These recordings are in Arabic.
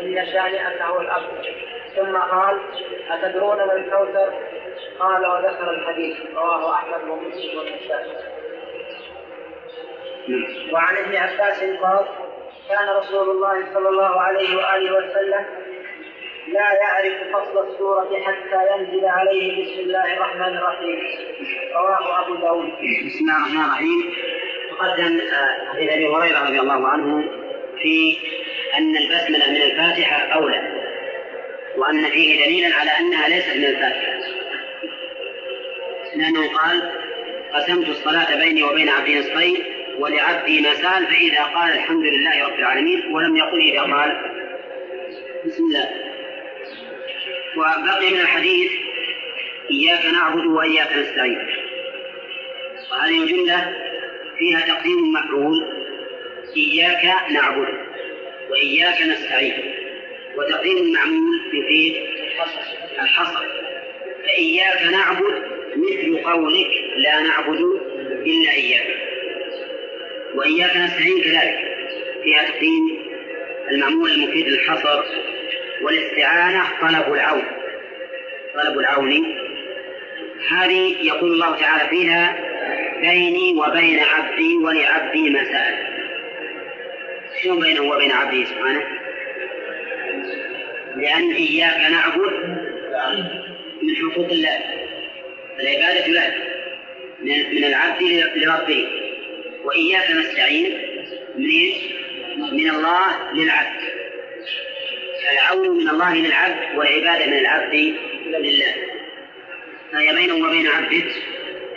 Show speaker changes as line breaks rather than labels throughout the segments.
إن شانئك هو الأبتر ثم قال أتدرون ما الكوثر؟ قال وذكر الحديث. رواه أحمد ومسلم والنسائي. وعن ابن عباس قال كان رسول الله صلى الله عليه وآله وسلم لا يعرف فصل السورة حتى ينزل عليه بسم الله الرحمن الرحيم. رواه أبو داود.
بسم الله الرحمن الرحيم. تقدم آه، حديث أبي هريرة رضي الله عنه في أن البسملة من الفاتحة أولى وأن فيه دليلا على أنها ليست من الفاتحة. لأنه قال قسمت الصلاة بيني وبين عبدي نصفين ولعبدي ما سال فإذا قال الحمد لله رب العالمين ولم يقل إذا قال بسم الله وبقي من الحديث إياك نعبد وإياك نستعين وهذه الجملة فيها تقديم مفعول إياك نعبد وإياك نستعين. وتقديم المعمول يفيد الحصر. فإياك نعبد مثل قولك لا نعبد إلا إياك. وإياك نستعين كذلك. فيها تقديم المعمول المفيد للحصر والاستعانة طلب العون. طلب العون. هذه يقول الله تعالى فيها بيني وبين عبدي ولعبدي ما شنو بينه وبين عبده سبحانه. لأن إياك نعبد من حقوق الله العبادة له من العبد لربه. وإياك نستعين من من الله للعبد. العون من الله للعبد والعبادة من العبد لله. فهي بينه وبين عبده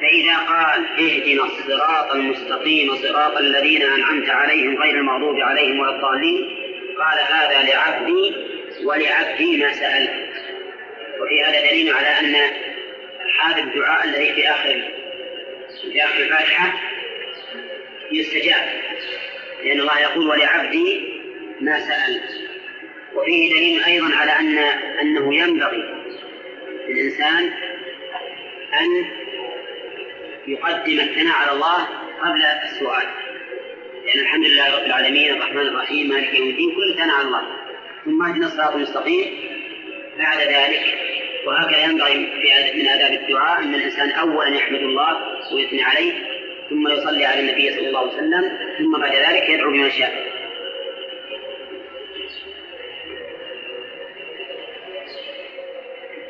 فإذا قال اهدنا الصراط المستقيم صراط الذين أنعمت عليهم غير المغضوب عليهم ولا الضالين قال هذا لعبدي ولعبدي ما سأل وفي هذا دليل على أن هذا الدعاء الذي في آخر في آخر الفاتحة يستجاب لأن الله يقول ولعبدي ما سأل وفيه دليل أيضا على أن أنه ينبغي للإنسان أن يقدم الثناء على الله قبل السؤال. لأن الحمد لله رب العالمين الرحمن الرحيم مالك يوم الدين كل ثناء على الله. ثم اهدنا الصراط المستقيم. بعد ذلك وهكذا ينبغي في من آداب الدعاء أن الإنسان أولا يحمد الله ويثني عليه ثم يصلي على النبي صلى الله عليه وسلم ثم بعد ذلك يدعو بما شاء.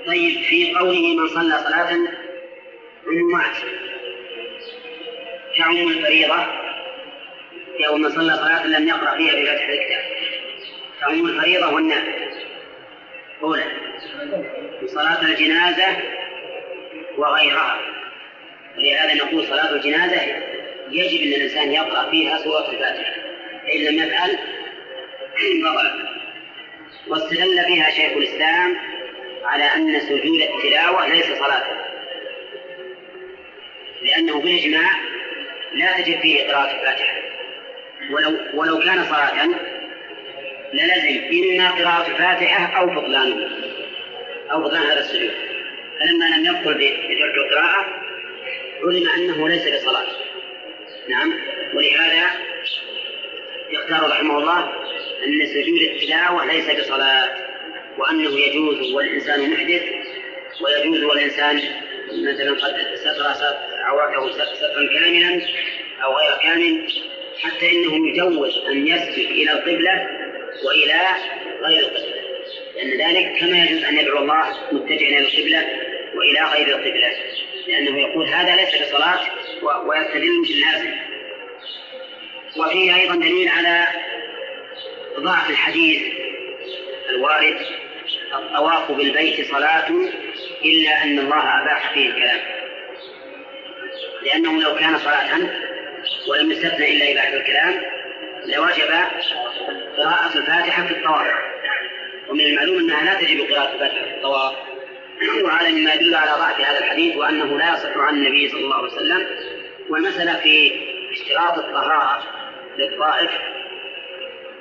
طيب في قوله من صلى صلاة عمومات كعموم الفريضة. أو من صلى صلاة لم يقرأ فيها بفتح الكتاب. كعموم الفريضة والنافلة أولى. صلاة الجنازة وغيرها. ولهذا نقول صلاة الجنازة يجب أن الإنسان يقرأ فيها سورة الفاتحة. فإن لم يفعل بطل واستدل فيها شيخ الإسلام على أن سجود التلاوة ليس صلاة. لأنه بالإجماع لا تجب فيه قراءة الفاتحة. ولو ولو كان صلاة للزم. إما قراءة الفاتحة أو بطلانه أو بطلان هذا السجود. فلما لم يبطل بترك القراءة علم أنه ليس بصلاة. نعم. ولهذا يختار رحمه الله أن سجود التلاوة ليس بصلاة وأنه يجوز والإنسان محدث ويجوز والإنسان مثلا قد ستر عورته سترا كاملا أو غير كامل حتى إنه يجوز أن يسجد إلى القبلة وإلى غير القبلة. لأن ذلك كما يجوز أن يدعو الله متجها إلى القبلة وإلى غير القبلة. لأنه يقول هذا ليس بصلاة ويستدل باللازم وفيه أيضا دليل على ضعف الحديث الوارد الطواف بالبيت صلاة إلا أن الله أباح فيه الكلام. لأنه لو كان صلاة ولم يستثنى إلا إباحة الكلام لوجب قراءة الفاتحة في الطواف. ومن المعلوم أنها لا تجب قراءة الفاتحة في الطواف. وهذا مما يدل على ضعف هذا الحديث وأنه لا يصح عن النبي صلى الله عليه وسلم. والمسألة في اشتراط الطهارة للطائف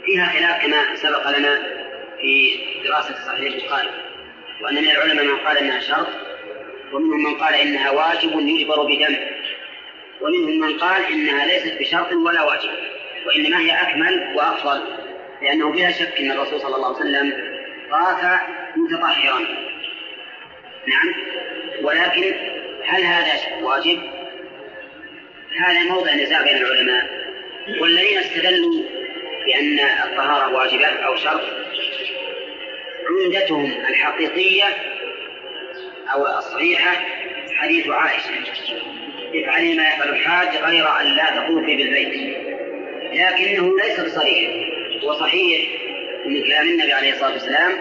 فيها خلاف كما سبق لنا في دراسة صحيح البخاري. وأن من العلماء من قال إنها شرط ومنهم من قال إنها واجب يجبر بدم ومنهم من قال إنها ليست بشرط ولا واجب وإنما هي أكمل وأفضل لأنه بلا شك أن الرسول صلى الله عليه وسلم طاف متطهرا. نعم. ولكن هل هذا واجب؟ هذا موضع نزاع بين العلماء. والذين استدلوا بأن الطهارة واجبة أو شرط عمدتهم الحقيقية أو الصحيحة حديث عائشة. افعلي ما يفعل الحاج غير أن لا تطوفي بالبيت. لكنه ليس بصريح. هو صحيح من كلام النبي عليه الصلاة والسلام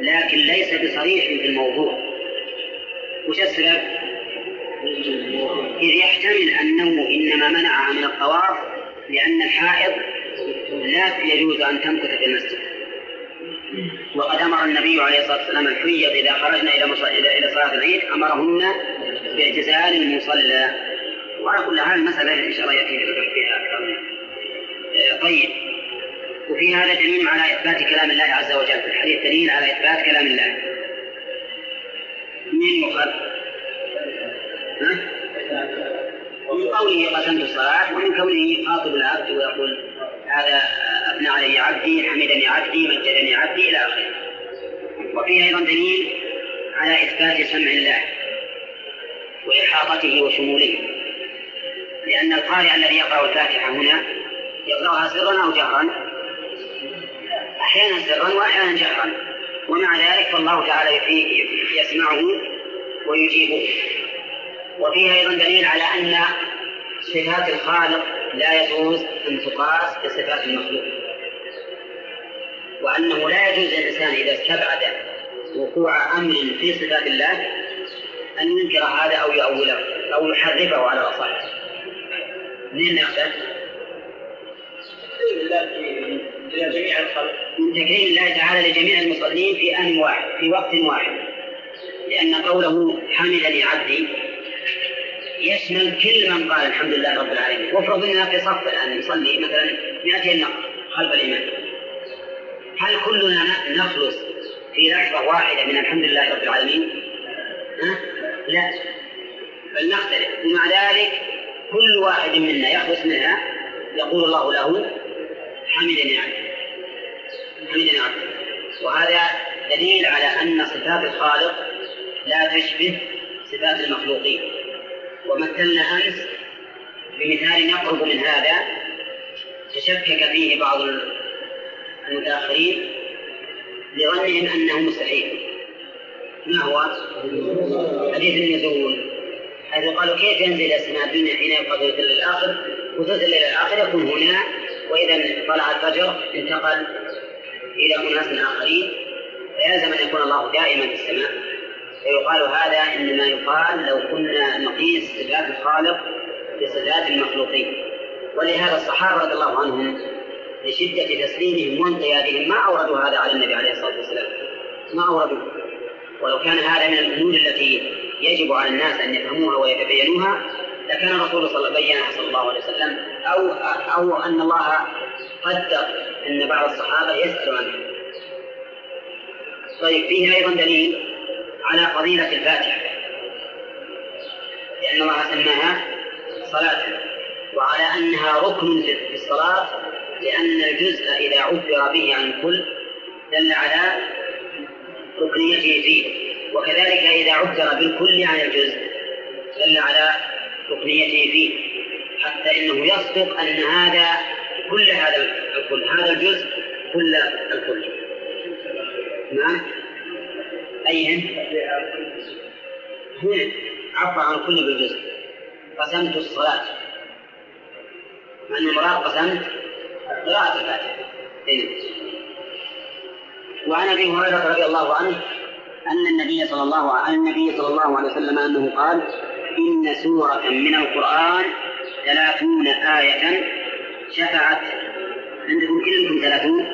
لكن ليس بصريح في الموضوع. وش السبب؟ إذ يحتمل أنه إنما منعها من الطواف لأن الحائض لا يجوز أن تمكث في المسجد. وقد أمر النبي عليه الصلاة والسلام الحيض إذا خرجنا إلى إلى صلاة العيد أمرهن باعتزال المصلى وعلى كل حال المسألة إن شاء الله يأتي فيها أكثر آه، طيب. وفي هذا دليل على إثبات كلام الله عز وجل. في الحديث دليل على إثبات كلام الله. من يؤخذ؟ ومن قوله قسمت الصلاة ومن كونه يخاطب العبد ويقول هذا أثنى علي عبدي حمدني عبدي مجدني عبدي إلى آخره. وفيه أيضا دليل على إثبات سمع الله. وإحاطته وشموله. لأن القارئ الذي يقرأ الفاتحة هنا يقرأها سرا أو جهرا؟ أحيانا سرا وأحيانا جهرا. ومع ذلك فالله تعالى يسمعه ويجيبه. وفيه أيضا دليل على أن صفات الخالق لا يجوز أن تقاس بصفات المخلوق. وأنه لا يجوز للإنسان إذا استبعد وقوع أمر في صفات الله أن ينكر هذا أو يؤوله أو يحرفه على الأصح منين نأخذ؟ من تكريم الله تعالى لجميع المصلين في آن واحد في وقت واحد لأن قوله حمدني عبدي يشمل كل من قال الحمد لله رب العالمين وافرض إننا في صف الآن نصلي مثلا 200 نفر خلف الامام هل كلنا نخلص في لحظة واحدة من الحمد لله رب العالمين؟ ها؟ لا. بل نختلف. ومع ذلك كل واحد منا يخلص منها. يقول الله له حمدني عبدي حمدني عبدي وهذا دليل على أن صفات الخالق لا تشبه صفات المخلوقين. ومثلنا أمس بمثال يقرب من هذا تشكك فيه بعض المتأخرين لظنهم أنه مستحيل. ما هو؟ حديث النزول حيث قالوا كيف ينزل السماء الدنيا حين يبقى ثلث الليل الآخر؟ وثلث الليل الآخر يكون هنا وإذا طلع الفجر انتقل إلى أناس آخرين فيلزم أن يكون الله دائما في السماء. فيقال هذا إنما يقال لو كنا نقيس صفات الخالق بصفات المخلوقين. ولهذا الصحابة رضي الله عنهم لشدة تسليمهم وانقيادهم ما أوردوا هذا على النبي عليه الصلاة والسلام. ما أوردوا. ولو كان هذا من الأمور التي يجب على الناس أن يفهموها ويتبينوها لكان الرسول صلى الله صلى الله عليه وسلم أو أو أن الله قدر أن بعض الصحابة يسأل عنه. طيب فيه أيضا دليل على فضيلة الفاتحة لأن الله سماها صلاة وعلى أنها ركن في الصلاة لأن الجزء إذا عبر به عن الكل دل على ركنيته فيه وكذلك إذا عبر بالكل عن الجزء دل على ركنيته فيه حتى إنه يصدق أن هذا كل هذا الكل هذا الجزء كل الكل. نعم. أيهن؟ هنا عبر عن كل بالجزء. قسمت الصلاة. مع أن المراد قسمت قراءة الفاتحة. هنا وعن أبي هريرة رضي الله عنه أن النبي صلى الله عن النبي صلى الله عليه وسلم أنه قال إن سورة من القرآن ثلاثون آية شفعت. عندكم كلكم ثلاثون؟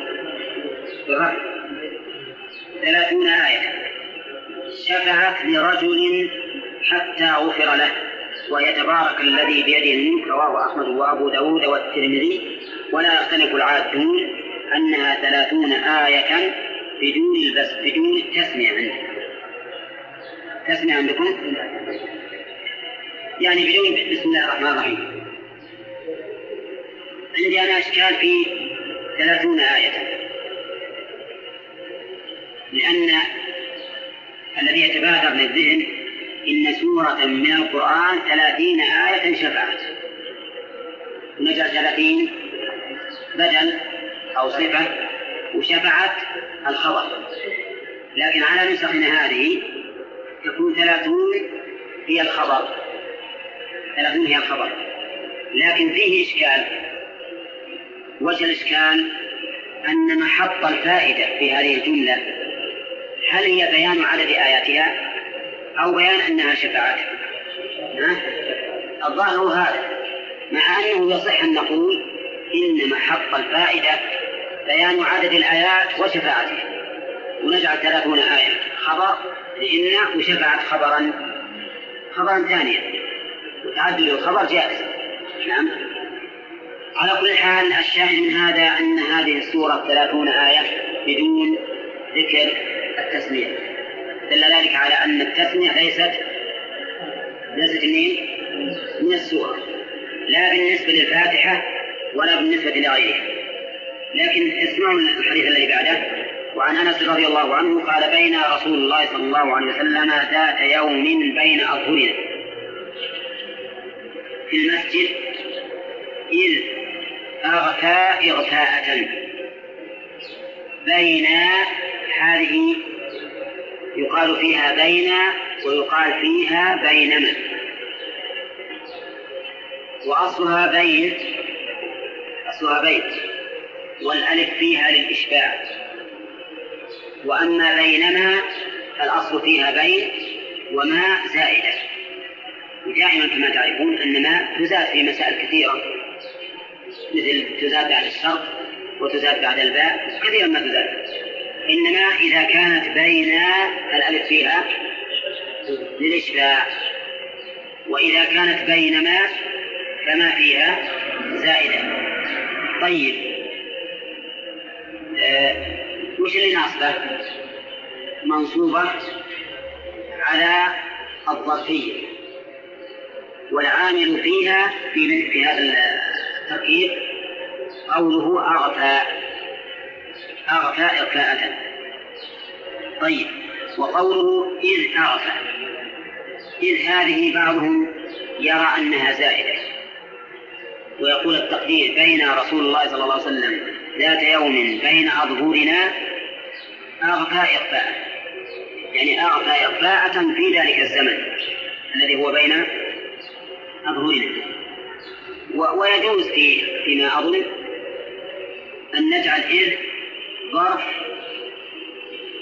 ثلاثون آية شفعت لرجل حتى غفر له وهي تبارك الذي بيده الملك رواه أحمد وأبو داود والترمذي. ولا يختلف العادون أنها ثلاثون آية بدون البس بدون التسمية عندكم. تسمية عندكم؟ يعني بدون بسم الله الرحمن الرحيم. عندي أنا إشكال في ثلاثون آية. لأن الذي يتبادر للذهن إن سورة من القرآن ثلاثين آية شفعت. نجعل ثلاثين بدل أو صفة وشفعت الخبر. لكن على نسخنا هذه تكون ثلاثون هي الخبر. ثلاثون هي الخبر. لكن فيه إشكال. وجه الإشكال؟ أن محط الفائدة في هذه الجملة هل هي بيان عدد آياتها أو بيان أنها شفعت؟ الظاهر هذا مع أنه يصح أن نقول إن محط الفائدة بيان عدد الآيات وشفاعتها ونجعل ثلاثون آية خبر لإن وشفعت خبرا خبرا ثانيا وتعدد الخبر جائز. نعم. على كل حال الشاهد من هذا أن هذه السورة ثلاثون آية بدون ذكر التسمية. دل ذلك على أن التسمية ليست ليست من السورة. لا بالنسبة للفاتحة ولا بالنسبة لغيرها. لكن اسمعوا الحديث الذي بعده. وعن أنس رضي الله عنه قال بين رسول الله صلى الله عليه وسلم ذات يوم بين أظهرنا. في المسجد إذ أغفى إغفاءة بين هذه يقال فيها بين ويقال فيها بينما. وأصلها بين أصلها بيت. والألف فيها للإشباع وأما بينما فالأصل فيها بين وما زائدة ودائما كما تعرفون أن ما تزاد في مسائل كثيرة. مثل تزاد بعد الشرط وتزاد بعد الباء كثيرا ما تزاد. إنما إذا كانت بين الألف فيها للإشباع وإذا كانت بينما فما فيها زائدة طيب. وش اللي ناصبه؟ منصوبة على الظرفية. والعامل فيها في في هذا التركيب قوله أغفى. أغفى إغفاءة. طيب. وقوله إذ أغفى. إذ هذه بعضهم يرى أنها زائدة. ويقول التقدير بين رسول الله صلى الله عليه وسلم ذات يوم بين أظهرنا أغفى إغفاء. يعني أغفى إغفاءة في ذلك الزمن الذي هو بين أظهرنا ويجوز في فيما أظن أن نجعل إذ ظرف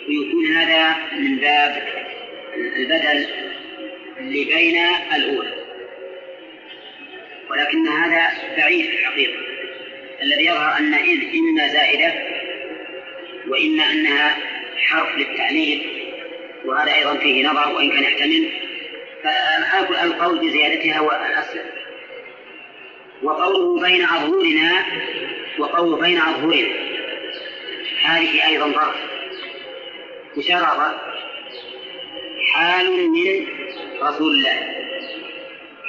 ويكون هذا من باب البدل لبين الأولى. ولكن هذا بعيد في الحقيقة. الذي يظهر أن إذ إما زائدة وإما أنها حرف للتعليل وهذا أيضا فيه نظر وإن كان يحتمل. فالقول بزيادتها هو الأصل. وقوله بين أظهرنا وقوله بين أظهرنا. هذه أيضا ظرف. مشارطة حال من رسول الله.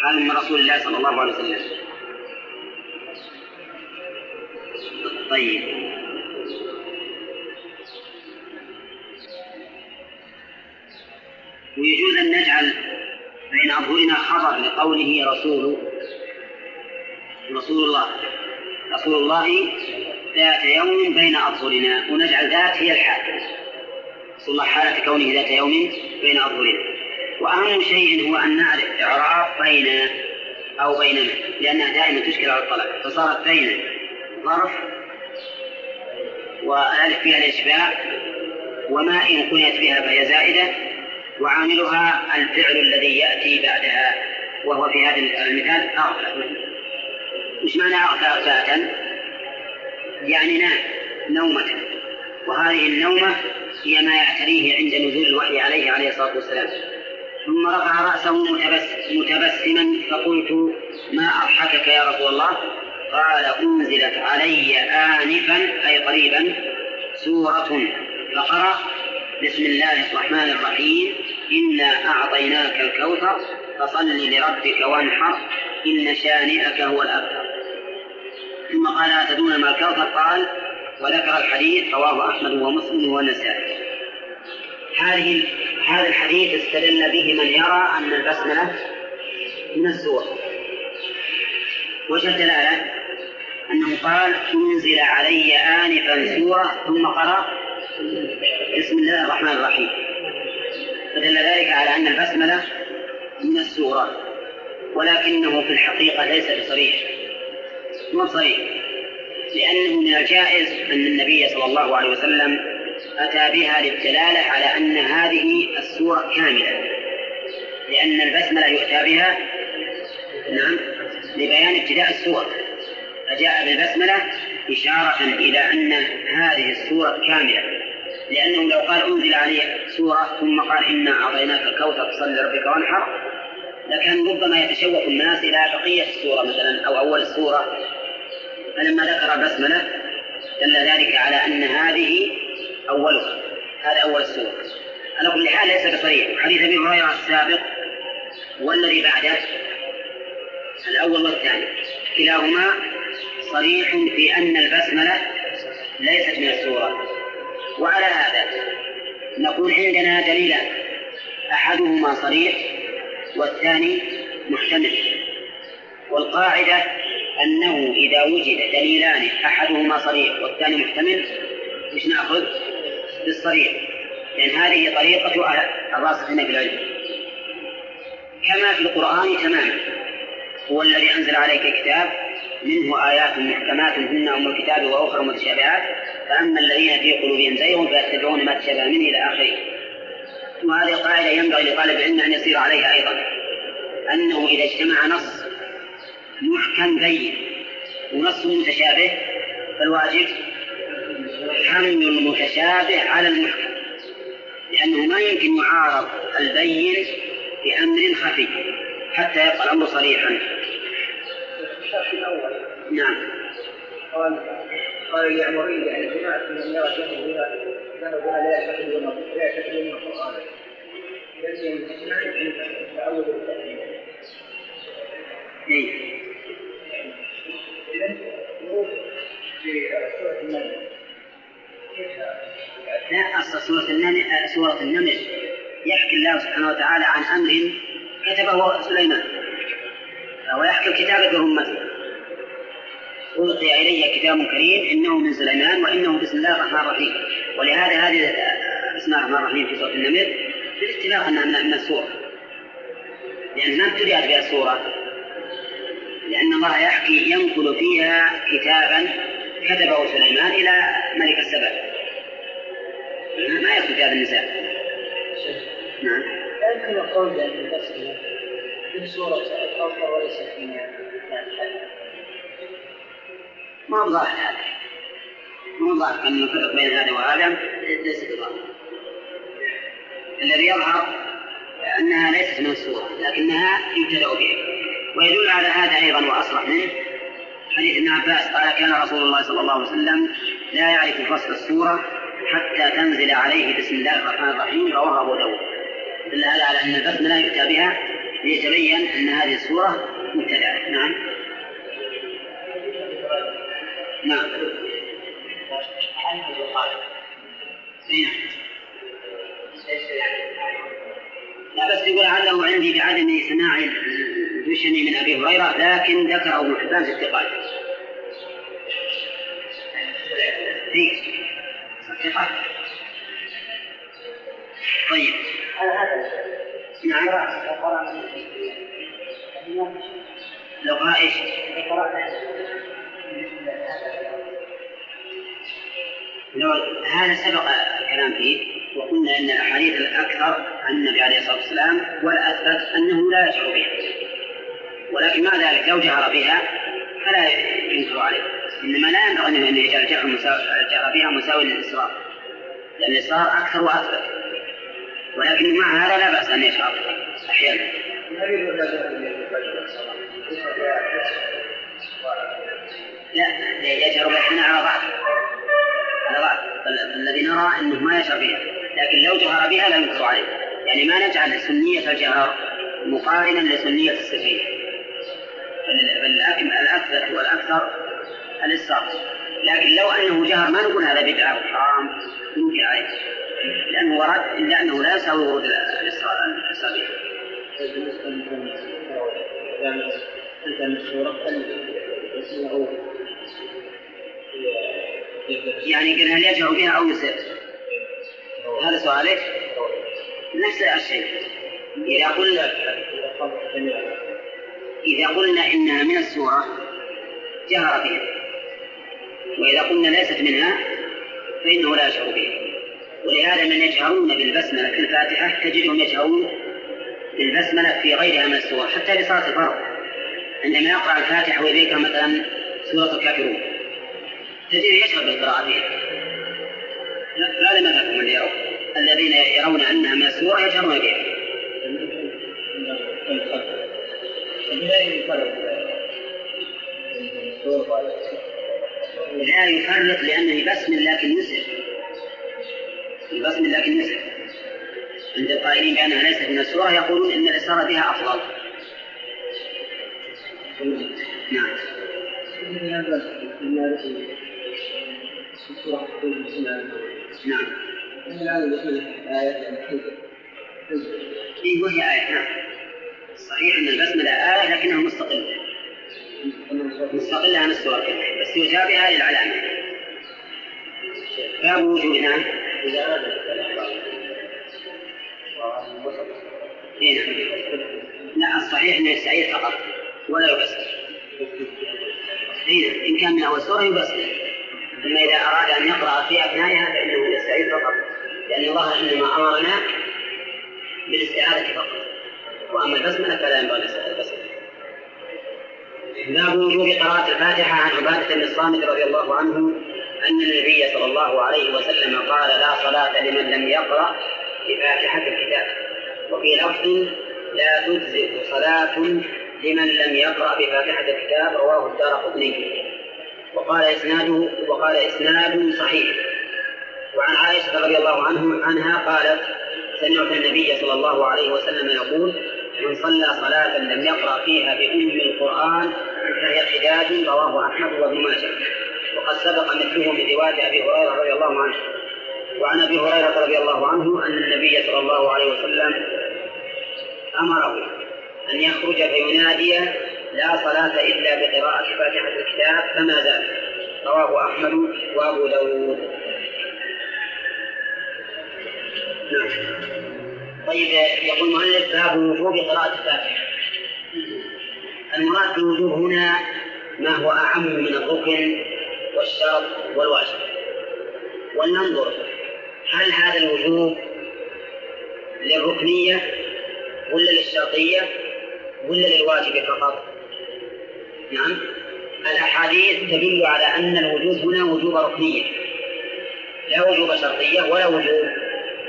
حال من رسول الله صلى الله عليه وسلم. طيب. ويجوز أن نجعل بين أظهرنا خبر لقوله رسول رسول الله. رسول الله ذات يوم بين أظهرنا ونجعل ذات هي الحال. رسول الله حالة كونه ذات يوم بين أظهرنا. وأهم شيء هو أن نعرف إعراب بين أو بينما لأنها دائما تشكل على الطلب. فصارت بين ظرف والألف فيها الإشباع وما إن كنيت بها فهي زائدة وعاملها الفعل الذي يأتي بعدها وهو في هذا المثال أغفى وش معنى أغفى أغفاء؟ يعني نام نومة. وهذه النومة هي ما يعتريه عند نزول الوحي عليه عليه الصلاة والسلام. ثم رفع رأسه متبسما فقلت ما أضحكك يا رسول الله؟ قال أنزلت علي آنفا أي قريبا سورة فقرأ بسم الله الرحمن الرحيم. إنا أعطيناك الكوثر فصل لربك وانحر إن شانئك هو الأبتر. ثم قال أتدون ما الكوثر؟ قال وذكر الحديث رواه أحمد ومسلم والنسائي. هذه هذا الحديث استدل به من يرى أن البسملة من السور وش الدلالة؟ أنه قال أنزل علي آنفا سورة ثم قرأ. بسم الله الرحمن الرحيم. فدل ذلك على أن البسملة من السورة ولكنه في الحقيقة ليس بصريح. مو صريح؟ لأنه من الجائز أن النبي صلى الله عليه وسلم أتى بها للدلالة على أن هذه السورة كاملة. لأن البسملة يؤتى بها نعم لبيان ابتداء السور فجاء بالبسملة إشارة إلى أن هذه السورة كاملة لأنه لو قال أنزل علي سورة ثم قال إنا أعطيناك الكوثر فصل لربك وانحر لكان ربما يتشوق الناس إلى بقية السورة مثلا أو أول السورة. فلما ذكر البسملة دل ذلك على أن هذه أولها هذا أول السورة. على كل حال ليس بصريح. حديث أبي هريرة السابق والذي بعده الأول والثاني. كلاهما صريح في أن البسملة ليست من السورة وعلى هذا نقول عندنا دليلان أحدهما صريح والثاني محتمل. والقاعدة أنه إذا وجد دليلان أحدهما صريح والثاني محتمل مش نأخذ؟ بالصريح. لأن هذه طريقة الراسخين في العلم. كما في القرآن تماما. هو الذي أنزل عليك كتاب منه آيات محكمات هن أم الكتاب وأخرى متشابهات فأما الذين في قلوبهم زيغ فيتبعون ما تشابه منه إلى آخره. وهذه قاعدة ينبغي لطالب العلم أن يسير عليها أيضا. أنه إذا اجتمع نص محكم بين ونص متشابه فالواجب حمل المتشابه على المحكم لأنه ما يمكن يعارض البين بأمر خفي حتى يبقى الأمر صريحا.
الشرط الأول.
نعم.
قال قال اليعمري يعني جماعة من يرى جهل بها بها لا يعتقدون لا يعتقدون القرآن. لأن الاجتماع عند تعود التأثير
إيه.
إذا ورود في سورة النمل.
لا أصل سورة النمل سورة النمل يحكي الله سبحانه وتعالى عن أمر كتبه سليمان. فهو يحكي الكتابة بأمته ألقي إلي كتاب كريم إنه من سليمان وإنه بسم الله الرحمن الرحيم. ولهذا هذه بسم الله الرحمن الرحيم في سورة النمل بالاتفاق أنها من السورة. لأن ما ابتدأت بها السورة. لأن الله يحكي ينقل فيها كتابا كتبه سليمان إلى ملك السبع ما يدخل في هذا النساء نعم.
يمكن القول بأن البسملة من سورة الكوثر وليس فيها.
ما هو ظاهر هذا ما هو ظاهر أن الفرق بين هذا وهذا. ليس بظاهر الذي يظهر أنها ليست من السورة لكنها يبتدأ بها. ويدل على هذا أيضا وأصرح منه. حديث ابن عباس قال كان رسول الله صلى الله عليه وسلم لا يعرف فصل السورة حتى تنزل عليه بسم الله الرحمن الرحيم رواه أبو داود. دل هذا على أن البسملة يؤتى بها ليتبين أن هذه السورة مبتدأة. نعم. نعم لا بس يقول لعله عندي بعدم سماع الجشني من أبي هريرة لكن ذكر ابن حبان في الثقات. الثقات. طيب نعم لو إيش؟ هذا سبق الكلام فيه وقلنا إن الاحاديث الأكثر عن النبي عليه الصلاة والسلام والأثبت أنه لا يشعر بها. ولكن مع ذلك لو جهر بها فلا ينكر عليه. إنما لا ينبغي أن يجعل الجهر بها مساوي للإصرار. لأن الإصرار أكثر وأثبت. ولكن مع هذا لا بأس أن يشعر
أحيانا. لا
يجهر بها على ضعف على ضعف فال- فالذي نرى انه ما يشعر بها لكن لو جهر بها لا ينكر عليه يعني ما نجعل سنية الجهر مقارنا لسنية السرية بل الأثبت والأكثر الإسراف لكن لو أنه جهر ما نقول هذا بدعة وحرام ننكر عليه لأنه ورد إلا أنه لا يساوي ورود الصغير
بالنسبة إذا أنت من السورة
يعني قلنا هل يجهر بها أو يسر؟ هذا سؤالك؟ نفس الشيء. إذا قلنا إذا قلنا إنها من السورة جهر بها. وإذا قلنا ليست منها فإنه لا يشعر بها. ولهذا من يجهرون بالبسملة في الفاتحة تجدهم يجهرون بالبسملة في غيرها من السور حتى في صلاة الفرض. عندما يقرأ الفاتحة وإليك مثلا سورة الكافرون. تجده يشعر بالقراءة فيها لا لمذهبهم اللي يرون الذين يرون أنها من السورة يجهرون بها. لا يفرق لأنه بسم لكن يسر. بسم لكن يسر. عند القائلين بأنها ليست من السورة يقولون إن الإسرار بها أفضل. نعم. نعم إيه وهي آية نعم صحيح أن البسملة آية لكنها مستقلة مستقلة عن السور بس يشابهها للعلامة باب وجوب نعم إذا إيه لا الصحيح أنه يستعيد فقط ولا يبسل إيه إن كان من أول سورة يبسل أما إذا أراد أن يقرأ في أثنائها فإنه يستعيد فقط لأن الله إنما أمرنا بالاستعاذة فقط. وأما البسملة فلا ينبغي البسملة. باب وجوب قراءة الفاتحة عن عبادة بن الصامت رضي الله عنه أن النبي صلى الله عليه وسلم قال لا صلاة لمن لم يقرأ بفاتحة الكتاب. وفي لفظ لا تجزئ صلاة لمن لم يقرأ بفاتحة الكتاب. رواه الدار قطني. وقال إسناده وقال إسناد صحيح. وعن عائشة رضي الله عنه عنها قالت سمعت النبي صلى الله عليه وسلم يقول من صلى صلاة لم يقرأ فيها بأم القرآن فهي حجاج رواه أحمد وابن ماجه. وقد سبق مثله من رواية أبي هريرة رضي الله عنه. وعن أبي هريرة رضي الله عنه أن النبي صلى الله عليه وسلم أمره أن يخرج فينادي لا صلاة إلا بقراءة فاتحة الكتاب فما زال رواه أحمد وأبو داود. نعم. طيب يقول المؤلف باب وجوب قراءة الفاتحة. المراد بالوجوب هنا ما هو أعم من الركن والشرط والواجب. ولننظر هل هذا الوجوب للركنية ولا للشرطية ولا للواجب فقط؟ نعم. الأحاديث تدل على أن الوجوب هنا وجوب ركنية. لا وجوب شرطية ولا وجوب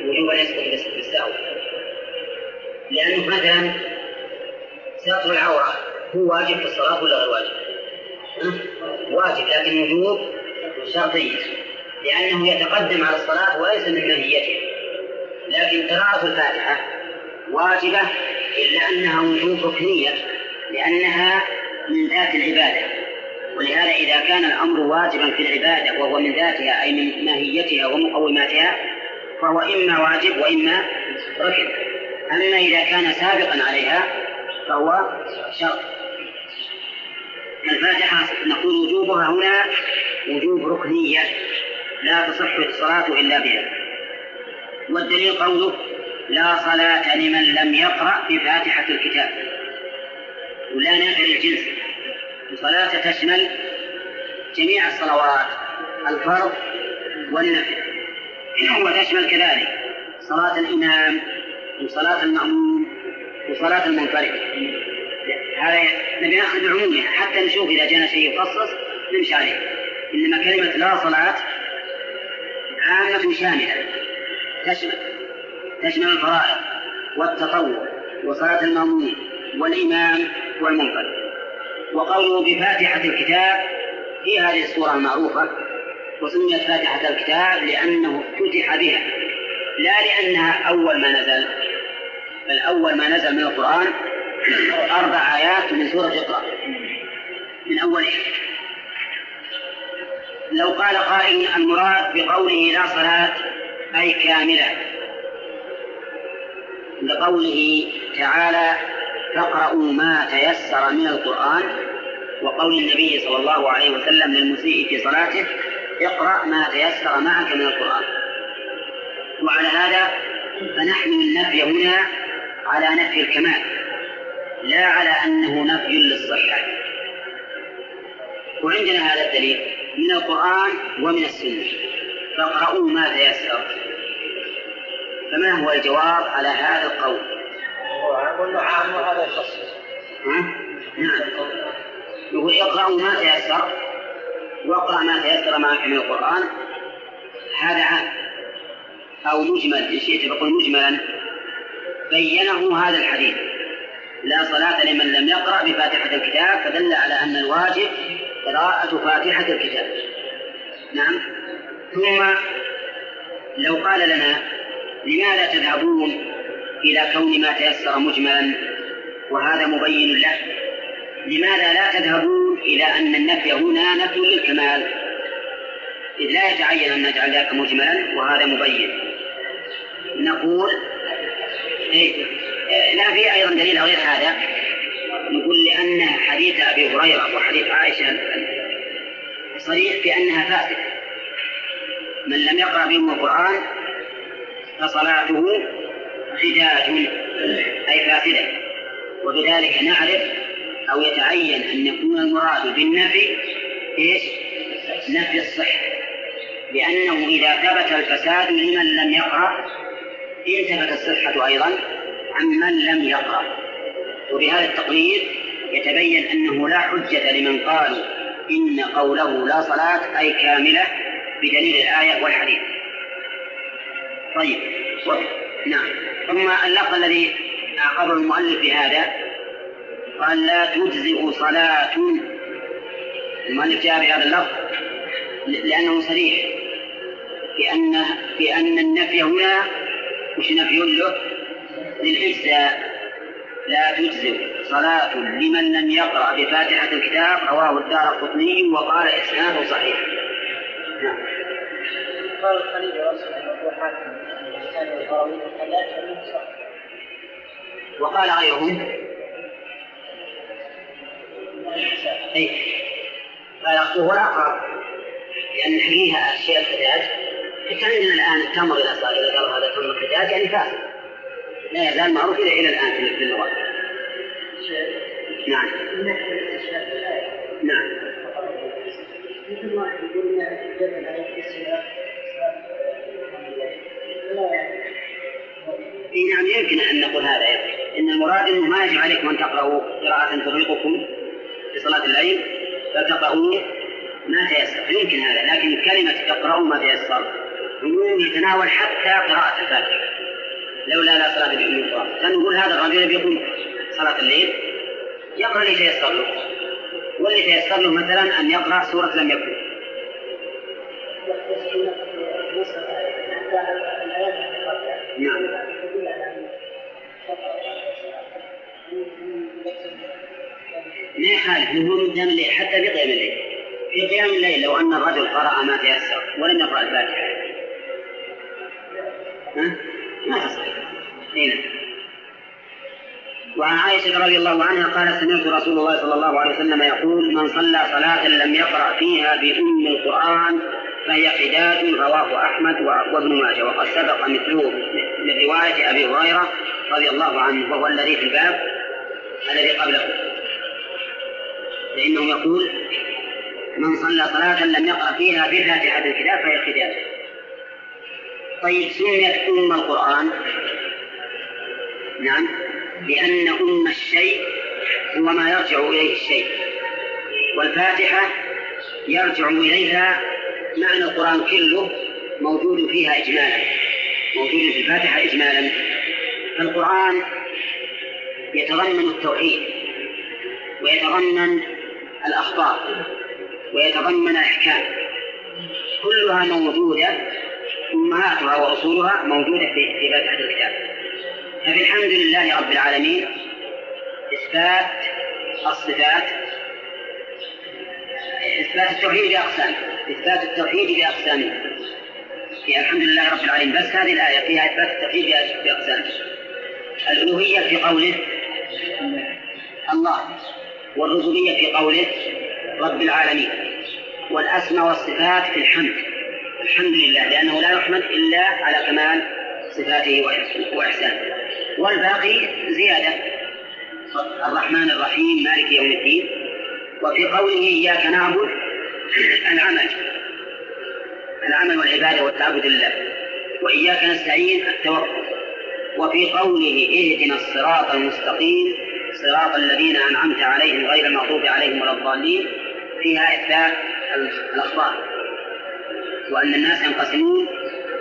وجوب يسقط بالسهو لأنه مثلا ستر العورة هو واجب في الصلاة ولا غير واجب؟ واجب لكن وجوب شرطية. لأنه يتقدم على الصلاة وليس من ماهيتها لكن قراءة الفاتحة واجبة إلا أنها وجوب ركنية لأنها من ذات العبادة. ولهذا إذا كان الأمر واجبا في العبادة وهو من ذاتها أي من ماهيتها ومقوماتها فهو إما واجب وإما ركن. أما إذا كان سابقا عليها فهو شرط. الفاتحة نقول وجوبها هنا وجوب ركنية. لا تصح الصلاة إلا بها. والدليل قوله لا صلاة لمن لم يقرأ بفاتحة الكتاب. ولا نافع الجنس الصلاة تشمل جميع الصلوات الفرض والنفل وتشمل كذلك صلاة الإمام وصلاة المأموم وصلاة المنفرد. هذا نبي نأخذ بعمومها حتى نشوف إذا جانا شيء يخصص نمشي عليه. إنما كلمة لا صلاة عامة شاملة. تشمل تشمل الفرائض والتطوع وصلاة المأموم والإمام والمنفرد وقوله بفاتحة الكتاب في هذه السورة المعروفة وسميت فاتحة الكتاب لأنه افتتح بها لا لأنها أول ما نزل بل أول ما نزل من القرآن أربع آيات من سورة اقرأ من أولها. لو قال قائل المراد بقوله لا صلاة أي كاملة. لقوله تعالى فاقرأوا ما تيسر من القرآن وقول النبي صلى الله عليه وسلم للمسيء في صلاته اقرأ ما تيسر معك من القرآن. وعلى هذا فنحمل النفي هنا على نفي الكمال لا على أنه نفي للصحة. وعندنا هذا الدليل من القرآن ومن السنة. فاقرأوا ما تيسر. فما هو الجواب على هذا القول؟
قلنا عام وهذا؟
نعم يقول اقرأوا ما تيسر واقرأ ما تيسر معك من القرآن هذا عام أو مجمل إن شئت فقل مجملا بينه هذا الحديث لا صلاة لمن لم يقرأ بفاتحة الكتاب فدل على أن الواجب قراءة فاتحة الكتاب نعم ثم لو قال لنا لماذا تذهبون إلى كون ما تيسر مجملا وهذا مبين له لماذا لا تذهبون إلى أن النفي هنا نفي للكمال؟ إذ لا يتعين أن نجعل ذاك مجملا وهذا مبين. نقول إيه لا في أيضا دليل غير هذا. نقول لأن حديث أبي هريرة وحديث عائشة صريح في أنها فاسدة. من لم يقرأ بهم القرآن فصلاته خداج أي فاسدة وبذلك نعرف أو يتعين أن يكون المراد بالنفي إيش؟ نفي الصحة لأنه إذا ثبت الفساد لمن لم يقرأ انتفت الصحة أيضا عمن لم يقرأ وبهذا التقرير يتبين أنه لا حجة لمن قالوا إن قوله لا صلاة أي كاملة بدليل الآية والحديث طيب. نعم ثم اللفظ الذي عقبه المؤلف بهذا قال لا تجزئ صلاة. المؤلف جاء بهذا اللفظ لأنه صريح. بأن بأن النفي هنا وش نفي له للإجزاء. لا تجزئ صلاة لمن لم يقرأ بفاتحة الكتاب رواه الدار القطني وقال إسناده صحيح. نعم.
قال الخليل ورسول أبو
وقال غيرهم أي قال هو الأقرب لأن فيها أشياء الحجاج. عندنا الآن التمر إذا صار إذا هذا تمر الحجاج يعني فاسد. لا يزال معروف إلى إلى الآن في اللغة. نعم. نعم.
مثل واحد
اي نعم يمكن أن نقول هذا أيضا. إن المراد أنه ما يجب عليكم أن تقرأوا قراءة ترهقكم في صلاة الليل بل تقرأوا ما تيسر يمكن هذا لكن كلمة اقرأوا ما تيسر. عموم يتناول حتى قراءة الفاتحة. لولا لا صلاة القرآن. فنقول هذا الرجل بيقوم صلاة الليل يقرأ اللي تيسر له؟ واللي تيسر له مثلا أن يقرأ سورة لم يكن. نعم. ما يخالف هو من قيام الليل حتى في قيام الليل. في قيام الليل لو أن الرجل قرأ ما تيسر ولم يقرأ الفاتحة؟ ما تصح. هنا وعن عائشة رضي الله عنها قالت سمعت رسول الله صلى الله عليه وسلم يقول من صلى صلاة لم يقرأ فيها بأم القرآن فهي حداد رواه أحمد وابن ماجه وقد سبق مثله من رواية أبي هريرة رضي الله عنه وهو الذي في الباب الذي قبله. فإنه يقول من صلى صلاة لم يقرأ فيها بفاتحة الكتاب فهي حداد طيب سميت أم القرآن؟ نعم. لأن أم الشيء هو ما يرجع إليه الشيء. والفاتحة يرجع إليها معنى القرآن كله موجود فيها إجمالا. موجود في الفاتحة إجمالا. فالقرآن يتضمن التوحيد ويتضمن الأخبار ويتضمن الأحكام. كلها موجودة أمهاتها وأصولها موجودة في فاتحة الكتاب. فبالحمد لله رب العالمين إثبات الصفات إثبات التوحيد بأقسامه إثبات التوحيد بأقسامه في الحمد لله رب العالمين. بس هذه الآية فيها إثبات التوحيد بأقسام. الألوهية في قوله الله. والربوبية في قوله رب العالمين والأسماء والصفات في الحمد. الحمد لله لأنه لا يحمد إلا على كمال صفاته وإحسانه. والباقي زيادة. الرحمن الرحيم مالك يوم الدين. وفي قوله إياك نعبد العمل. العمل والعبادة والتعبد لله. وإياك نستعين التوكل. وفي قوله اهدنا الصراط المستقيم. صراط الذين أنعمت عليهم غير المغضوب عليهم ولا الضالين فيها إثبات الأخبار. وأن الناس ينقسمون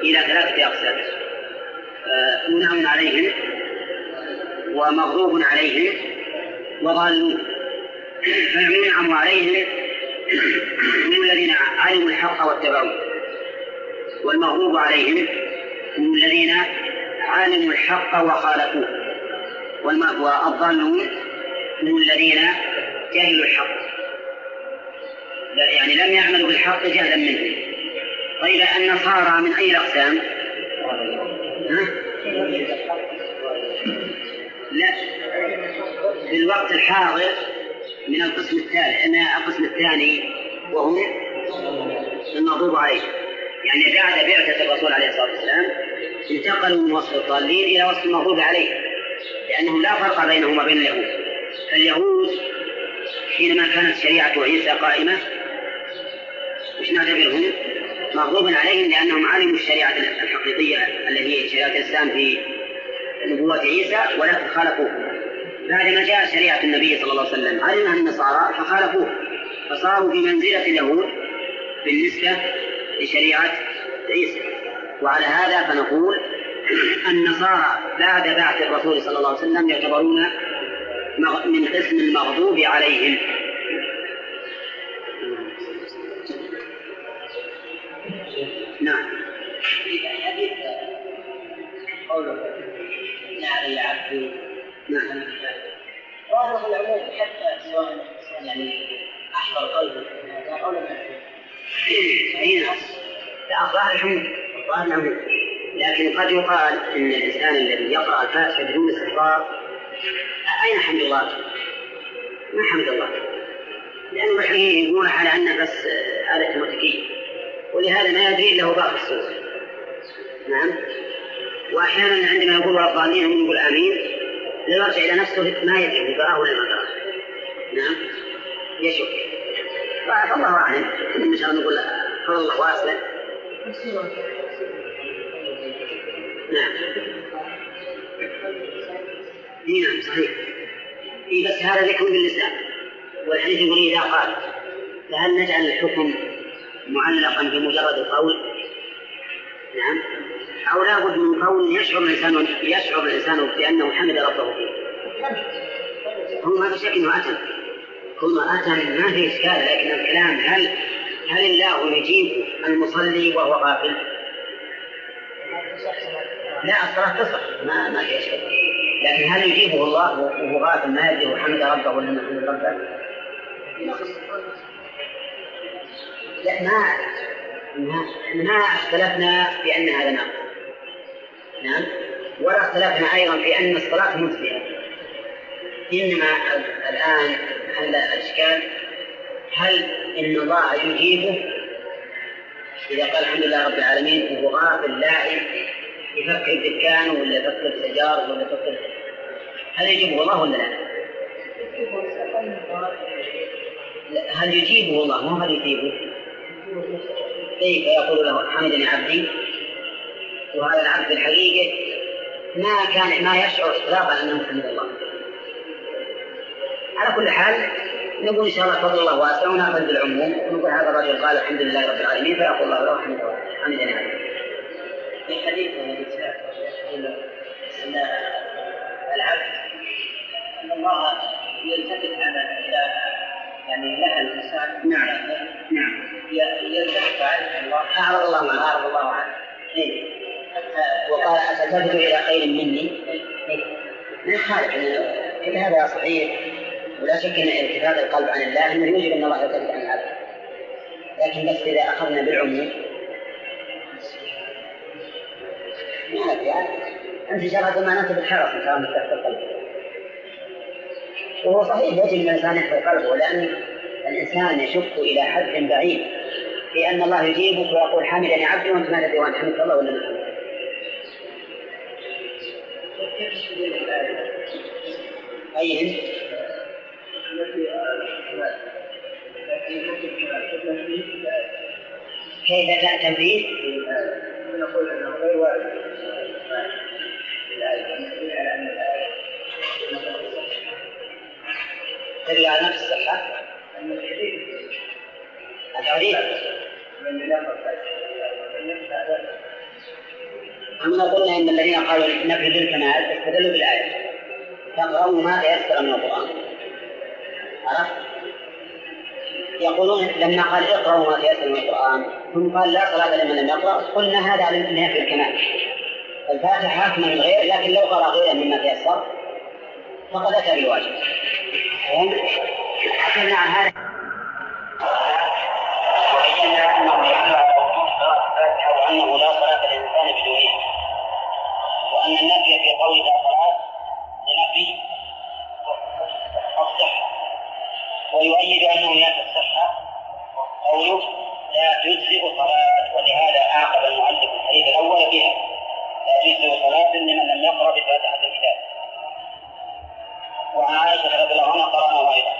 إلى ثلاثة أقسام. آه، منعم عليهم ومغضوب عليهم وضالون. فالمنعم عليهم هم الذين علموا الحق واتبعوه. والمغضوب عليهم هم الذين علموا الحق وخالفوه. والضالون هم الذين جهلوا الحق. يعني لم يعملوا بالحق جهلا منه. طيب النصارى من أي الأقسام؟ لا. في الوقت الحاضر من القسم الثالث أن القسم الثاني وهم المغضوب عليه يعني بعد بعثة الرسول عليه الصلاة والسلام انتقلوا من وصف الضالين إلى وصف المغضوب عليه لأنه لا فرق بينهم وبين اليهود. فاليهود حينما كانت شريعة عيسى قائمة وش نعتبرهم؟ مغضوب عليهم لأنهم علموا الشريعة الحقيقية التي هي شريعة الإسلام في نبوة عيسى ولكن خالفوه بعدما جاء شريعة النبي صلى الله عليه وسلم علمها النصارى فخالفوه. فصاروا في منزلة اليهود بالنسبة لشريعة عيسى. وعلى هذا فنقول النصارى بعد بعث الرسول صلى الله عليه وسلم يعتبرون من قسم المغضوب عليهم. نعم.
نعم.
نعم
ظاهره العموم حتى سواء يعني احضر قلبه أو لم
اي نعم لا الظاهر العموم الظاهر العموم لكن قد يقال إن الإنسان الذي يقرأ الفاتحة بدون استغفار أين حمد الله؟ ما حمد الله؟ لأنه الحين يقول على أنه بس آلة متكية ولهذا ما يدري هو باقي الصوت نعم. وأحيانا عندما يقول الضالين يقول آمين يرجع إلى نفسه ما يدري قرأه ولا ما قرأه. نعم. يشك فالله أعلم. ان شاء الله نقول فضل الله واسع. نعم اي نعم صحيح. اي بس هذا ذكر باللسان. والحديث يقول إذا قال فهل نجعل الحكم معلقا بمجرد القول؟ نعم. أو لابد من قول يشعر الإنسان يشعر الإنسان بأنه حمد ربه. فيه هو ما في شك إنه اتم كل اتم ما في إشكال لكن الكلام هل هل الله يجيب المصلي وهو غافل؟ لا الصلاة تصح. ما ما في شيء لكن هل يجيبه الله وهو غافل ما يدري حمد ربه ولا ما ربه؟ لا ما ما, اختلفنا في أن هذا ناقص نعم. ولا اختلفنا أيضا في أن الصلاة مجزئة. إنما الآن محل الإشكال هل إن الله يجيبه إذا قال الحمد لله رب العالمين وهو غافل لاعب يفكر بدكان ولا يفكر سجار ولا يفكر هل يجيبه الله ولا لا؟ هل يجيبه الله مو هل يجيبه؟ كيف يقول له حمدني عبدي وهذا العبد الحقيقي ما كان ما يشعر اطلاقا أنه حمد الله على كل حال نقول إن شاء الله فضل الله واسع وناخذ بالعموم. ونقول هذا الرجل قال الحمد لله رب العالمين فيقول الله له حمدني عبدي
في حديث أن العبد إن الله يلتفت على إلى يعني لها الإنسان
نعم. نعم.
يلتفت عنه الله.
أعرض الله عنه.
أعرض الله عنه.
إيه. وقال أتلتفت إلى خير مني؟ ما يخالف كل هذا صحيح. ولا شك أن التفات القلب عن الله أنه يوجب أن الله يلتفت عن العبد. لكن بس إذا أخذنا بالعموم. ما أنت شرعت ما أنت بالحرص إن الله تحت القلب. وهو صحيح يجب أن الإنسان يحفظ قلبه لأن الإنسان يشك إلى حد بعيد في أن الله يجيبك ويقول حمدني عبدي وأنت ما تدري وأن حمدت الله ولا ما أي كيف جاء تنفيذ؟ نقول انه غير وارد تدل على نفس الصحة؟ الحديث أما قلنا إن الذين قالوا نفي الكمال استدلوا بالآية. فاقرأوا ما تيسر من القرآن. يقولون لما قال اقرأوا ما تيسر من القرآن ثم قال لا صلاة لمن لم يقرأ قلنا هذا على نفي الكمال الفاتحة من غير لكن لو قرأ غيرا مما تيسر فقد أتى بالواجب. حكينا عن هذا. وبينا أنه الفاتحة وأنه لا صلاة للإنسان بدونها وأن النفي في قول ويؤيد أنه ينفي الصحة قوله لا تجزئ صلاة ولهذا عاقب المؤلف الحديث الأول بها. لا تجزئ صلاة لمن لم يقرأ بفاتحة الكتاب. وعن عائشة رضي الله عنها قرأناه أيضا.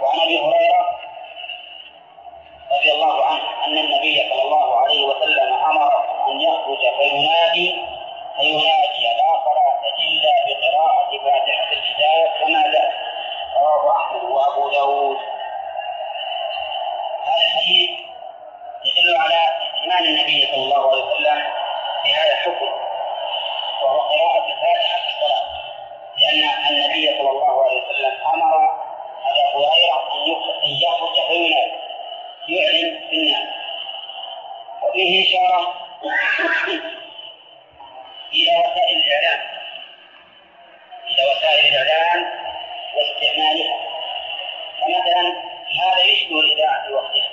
وعن أبي هريرة رضي الله عنه أن النبي صلى الله عليه وسلم أمر أن يخرج فينادي فينادي لا صلاة إلا بقراءة فاتحة الكتاب كما ذا رواه أحمد وأبو داود. هذا الحديث يدل على اهتمام النبي صلى الله عليه وسلم بهذا الحكم وهو قراءة الفاتحة في الصلاة لأن النبي صلى الله عليه وسلم أمر أبا هريرة أن يخرج فينادي يعلن بالناس وفيه إشارة إلى وسائل الإعلام إلى وسائل الإعلام واستعمالها. فمثلا هذا يشبه الإذاعة في وقتها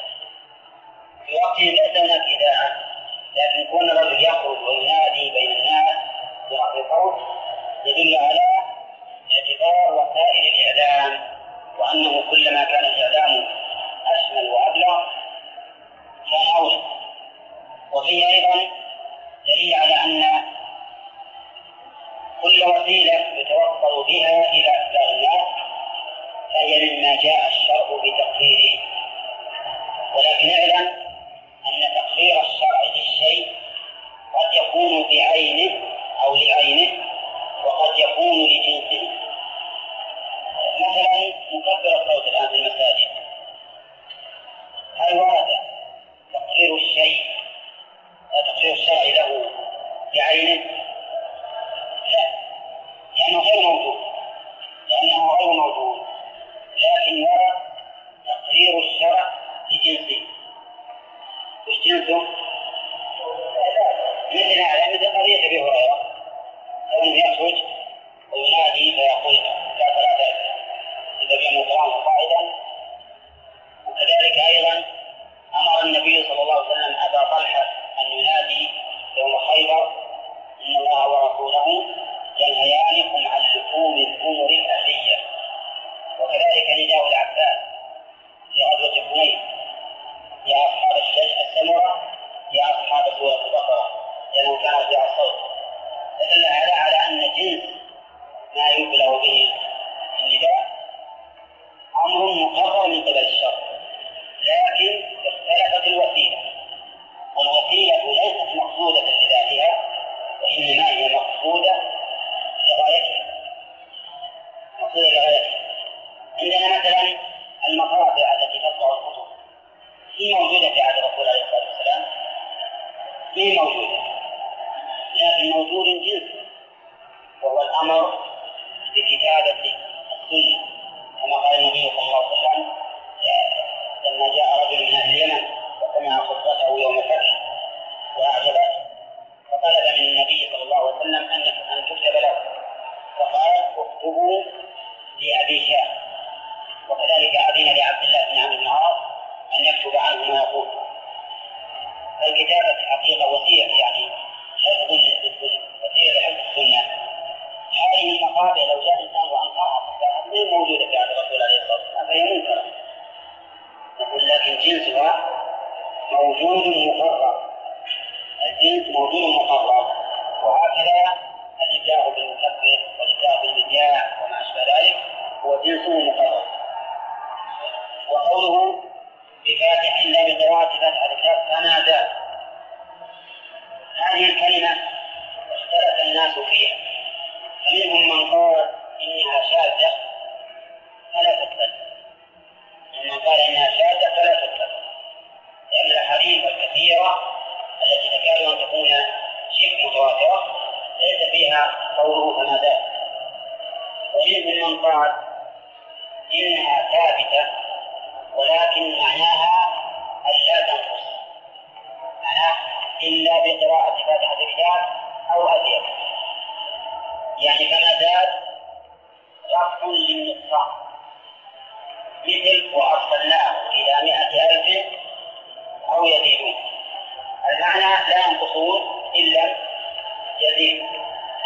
في وقته ليس هناك إذاعة لكن كون الرجل يخرج وينادي بين الناس برفع الصوت يدل على اعتبار وسائل الإعلام وأنه كلما كان الإعلام أشمل وأبلغ كان وفيه أيضا دليل على أن كل وسيلة يتوصل بها إلى إبلاغ الناس فهي مما جاء الشرع بتقريره. ولكن اعلم أن تقرير الشرع للشيء قد يكون بعينه أو لعينه وقد يكون لجنسه. مثلا مكبر الصوت الآن في المساجد. هل ورد تقرير الشيء؟ تقرير الشرع له بعينه؟ لا لأنه غير موجود لأنه غير موجود لكن ورد تقرير الشرع لجنسه جنسه؟ مثل هذا مثل قضية أبي هريرة إلا بقراءة فاتحة الكتاب أو أزيد يعني فما زاد رفع للنقصان. مثل وأرسلناه إلى مائة ألف أو يزيدون. المعنى لا ينقصون إلا يزيد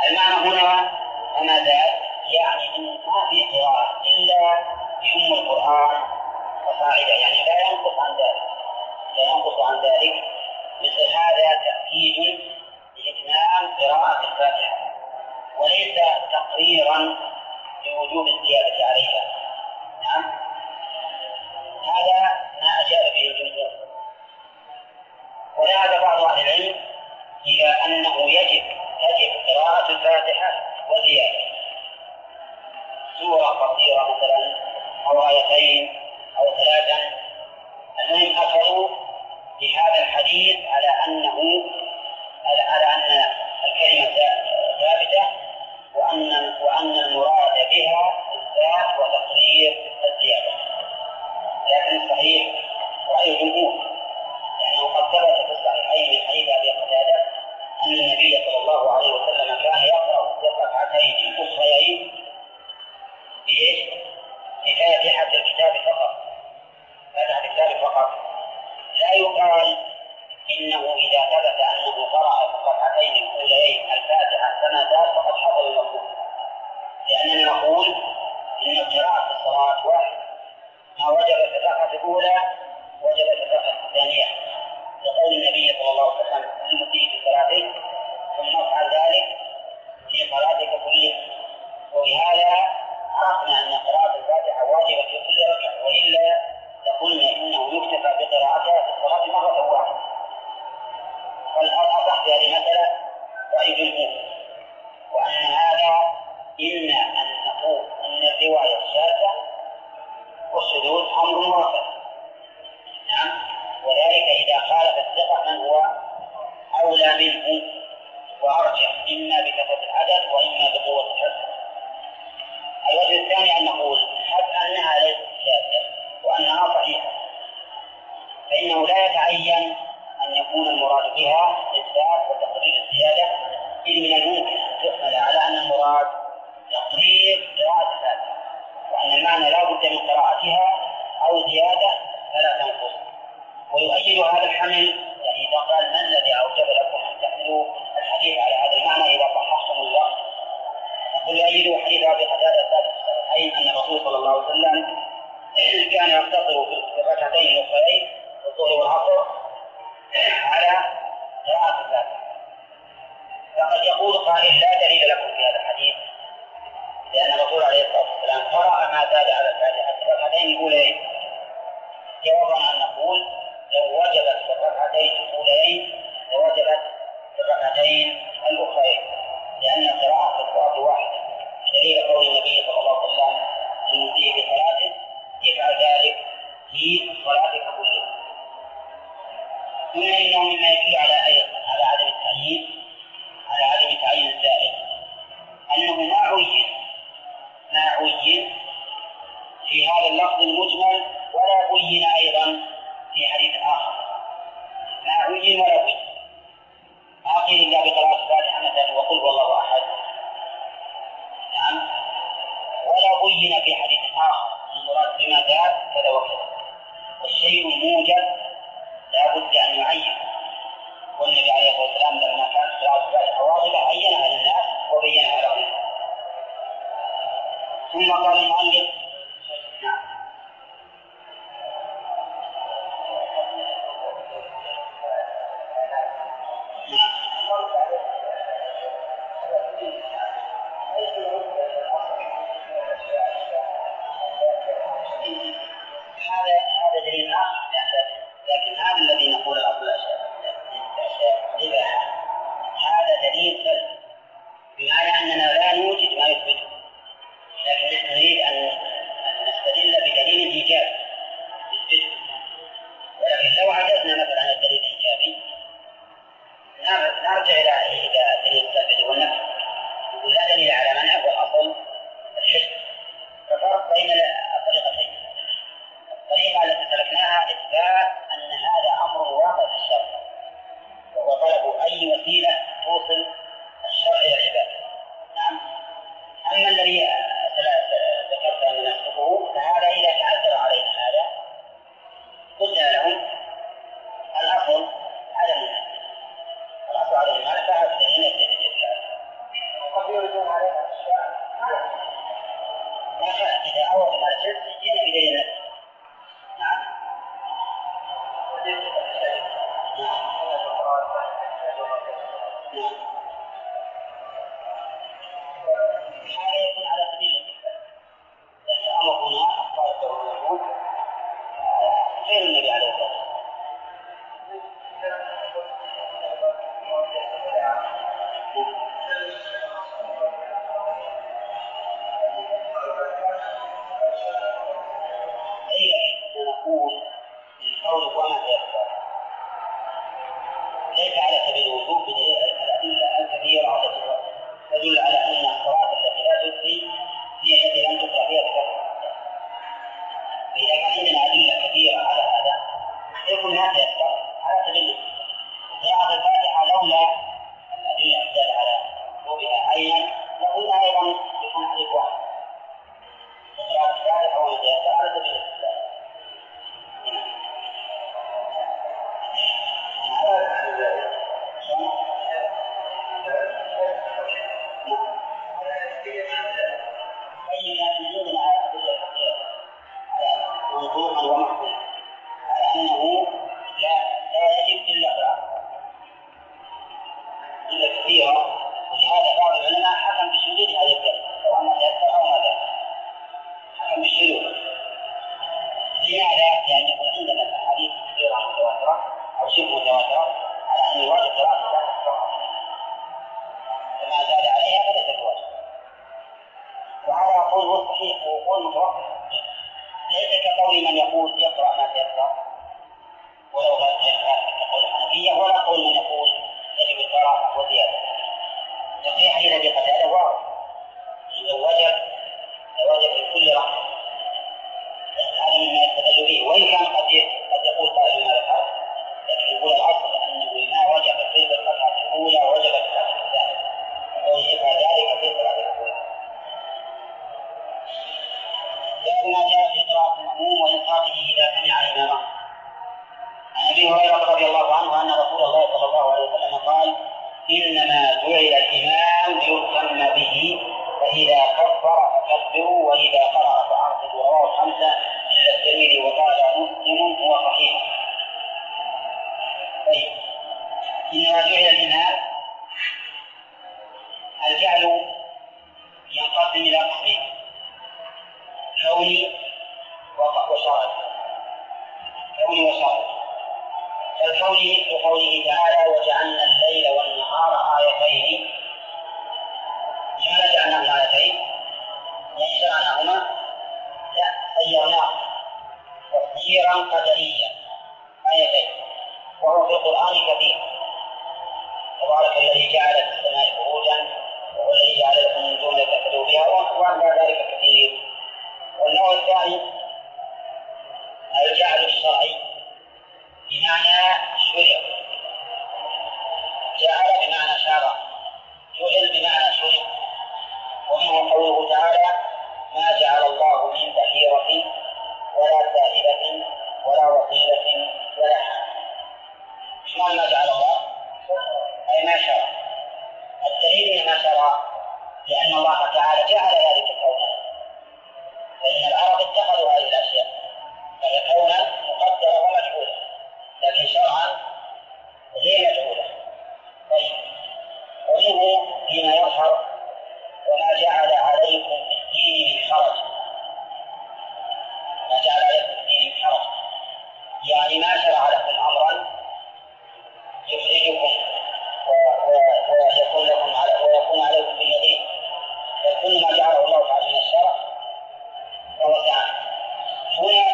المعنى هنا فما زاد يعني إن ما في قراءة إلا بأم القرآن فصاعدا يعني لا ينقص عن ذلك. لا ينقص عن ذلك. مثل هذا تأكيد لإتمام قراءة الفاتحة وليس تقريرا لوجوب الزيادة عليها. نعم. هذا ما أجاب به الجمهور. وذهب بعض أهل العلم إلى أنه يجب تجب قراءة الفاتحة وزيادة. سورة قصيرة مثلا أو آيتين أو ثلاثا المهم أخذوا بهذا الحديث على أنه على أن الكلمة ثابتة وأن وأن المراد بها إثبات وتقرير الزيادة. لكن الصحيح رأي الجمهور لأنه قد ثبت في الصحيحين من حديث أبي قتادة أن النبي صلى الله عليه وسلم كان يقرأ ركعتين أخريين بإيش؟ بفاتحة الكتاب فقط. فاتحة الكتاب فقط. لا يقال إنه إذا ثبت أنه قرأ الركعتين الأوليين الفاتحة كما زاد فقد حصل المطلوب لأننا نقول إن القراءة في الصلاة واحد. ما وجب في الركعة الأولى وجب في الركعة الثانية. لقول النبي صلى الله عليه وسلم المسيء في صلاته ثم افعل ذلك في صلاتك كلها. وبهذا هذه المسألة الجمهور وأن هذا إما أن نقول أن الرواية الشاذة والشذوذ أمر واقع نعم. وذلك إذا خالف الثقة من هو أولى منه.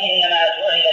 هنا انما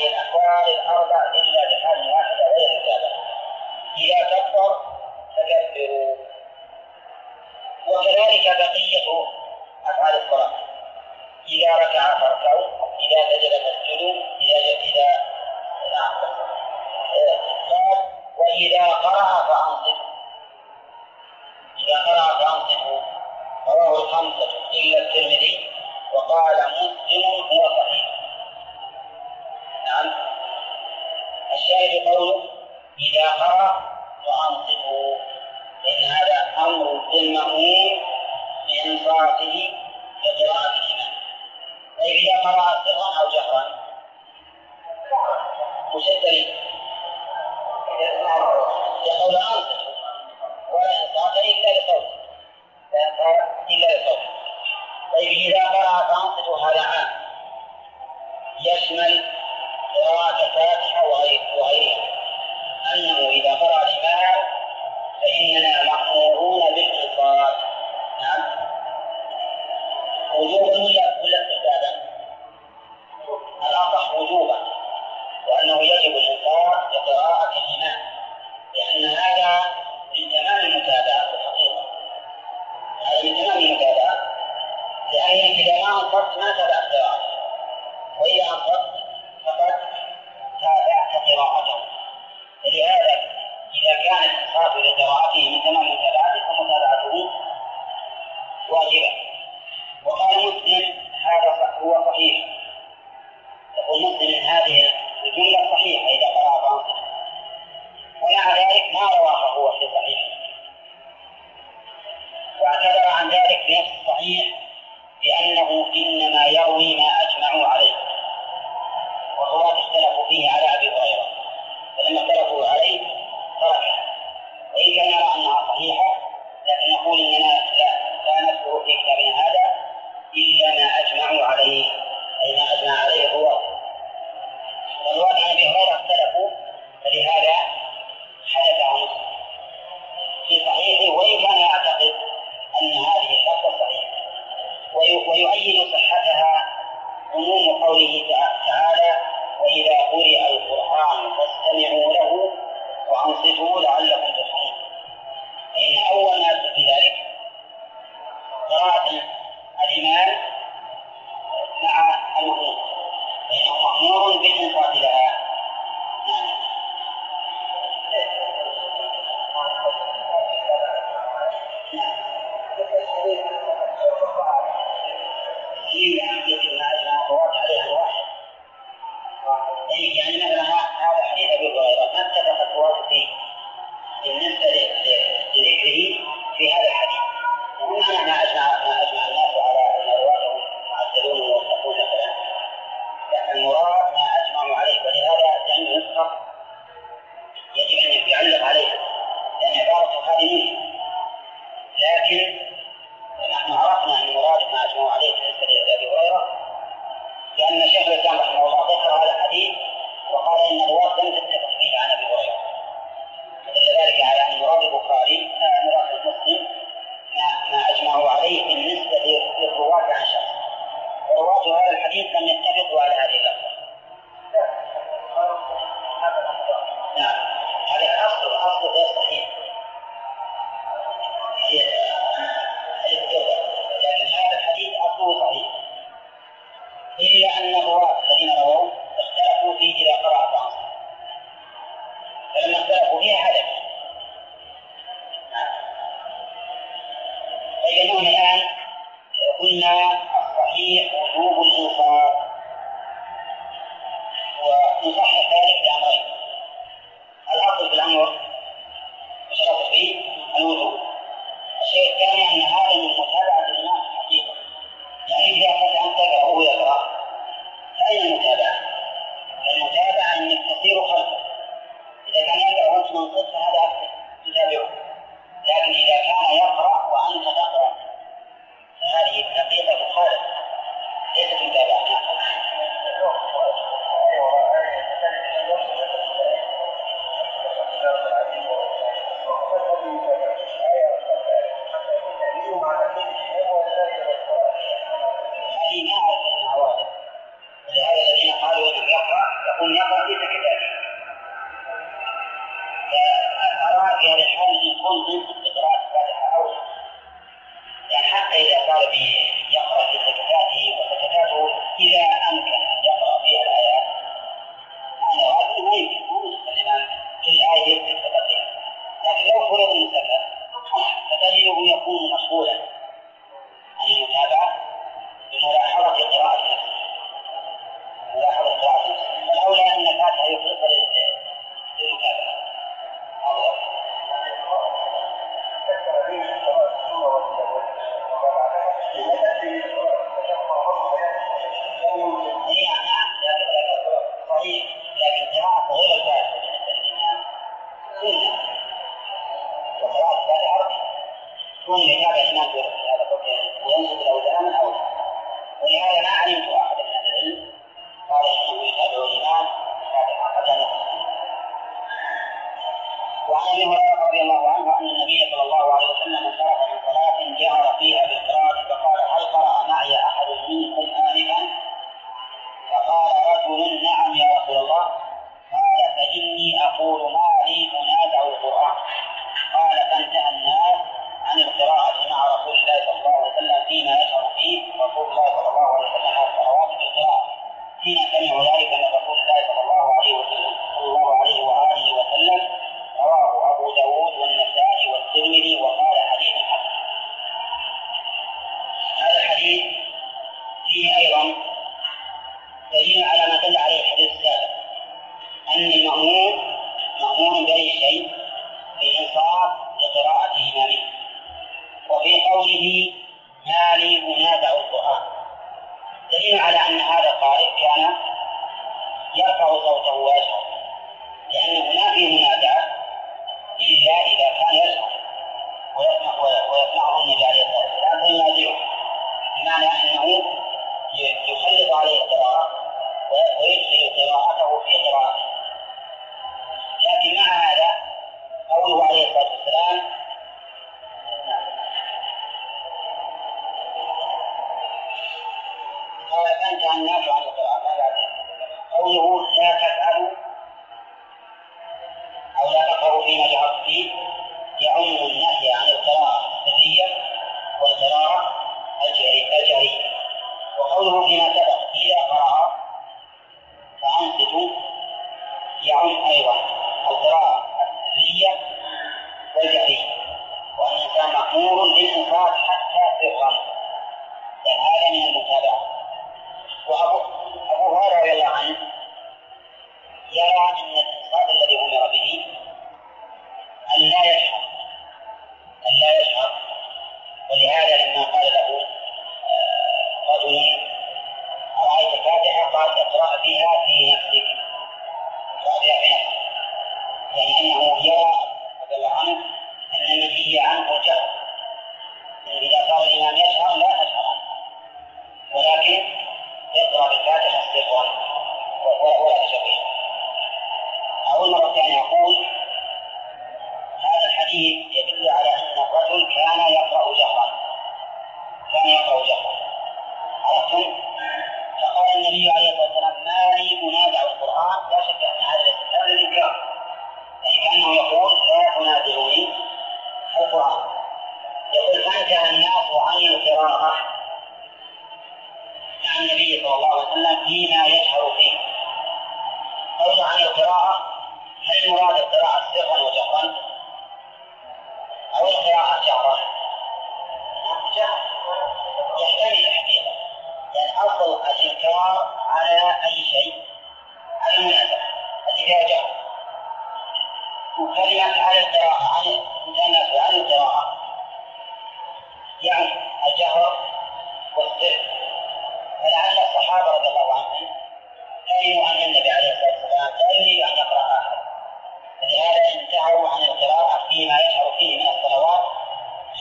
للأحوال الأربع إلا بحال واحدة غير متابعة إذا كفر فكفروا. وكذلك بقية أفعال الصلاة. إذا ركع فاركعوا إذا سجد فاسجدوا إذا إذا نعم. وإذا قرأ فأنصفوا إذا قرأ فأنصتوا. رواه الخمسة إلا الترمذي وقال مسلم هو صحيح. الشاهد قوله إذا قرأ فأنصفه فإن هذا أمر للمأمون بإنصافه وقراءة الإمام طيب إذا قرأ سرا أو جهرا. وش الدليل؟ يقول أنصفه ولا إنصاف إلا لصوت لا إنصاف إلا لصوت طيب إذا قرأ فأنصفه هذا عام. يشمل قراءة الفاتحة وغيرها أنه إذا قرأ الإمام فإننا مأمورون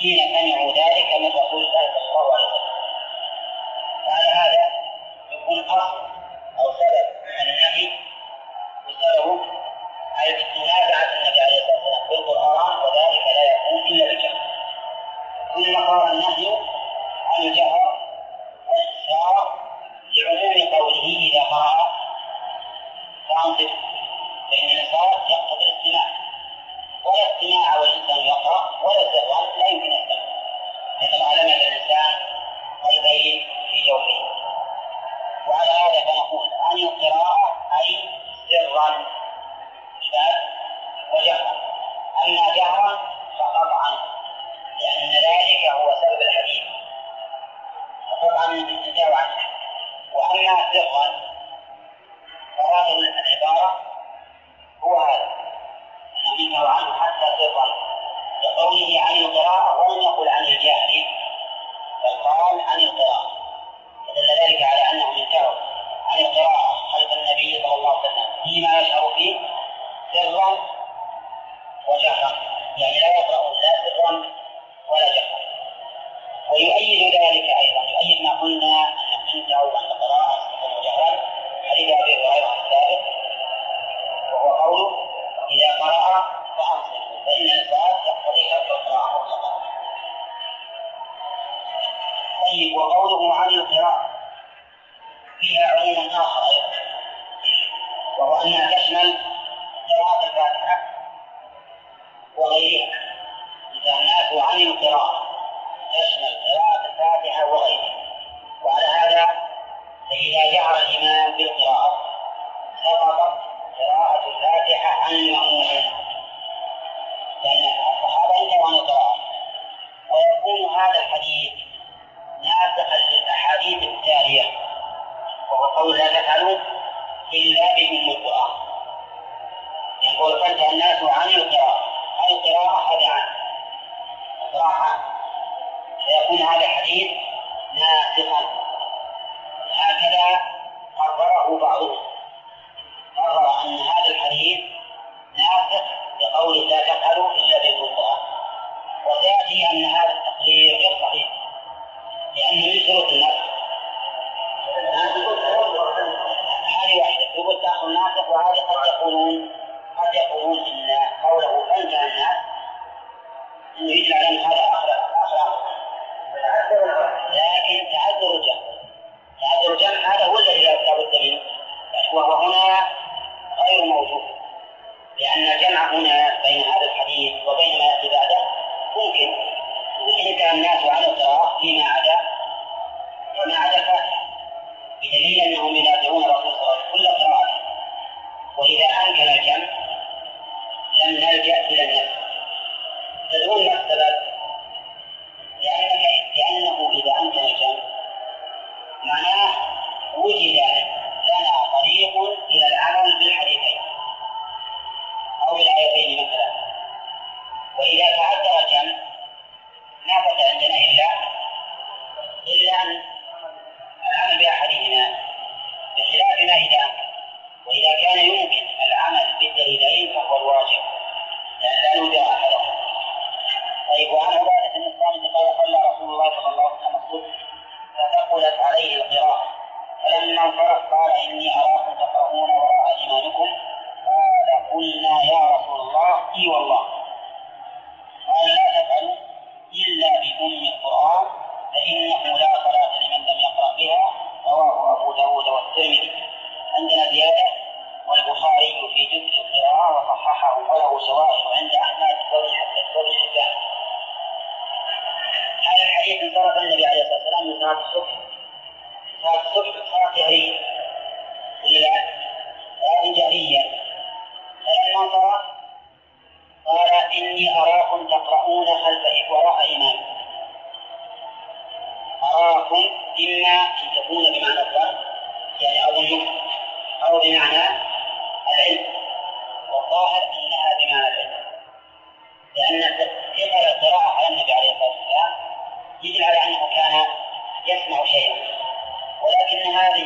حين سمعوا ذلك من رسول الله صلى الله عليه وسلم. وعلى هذا يكون اصل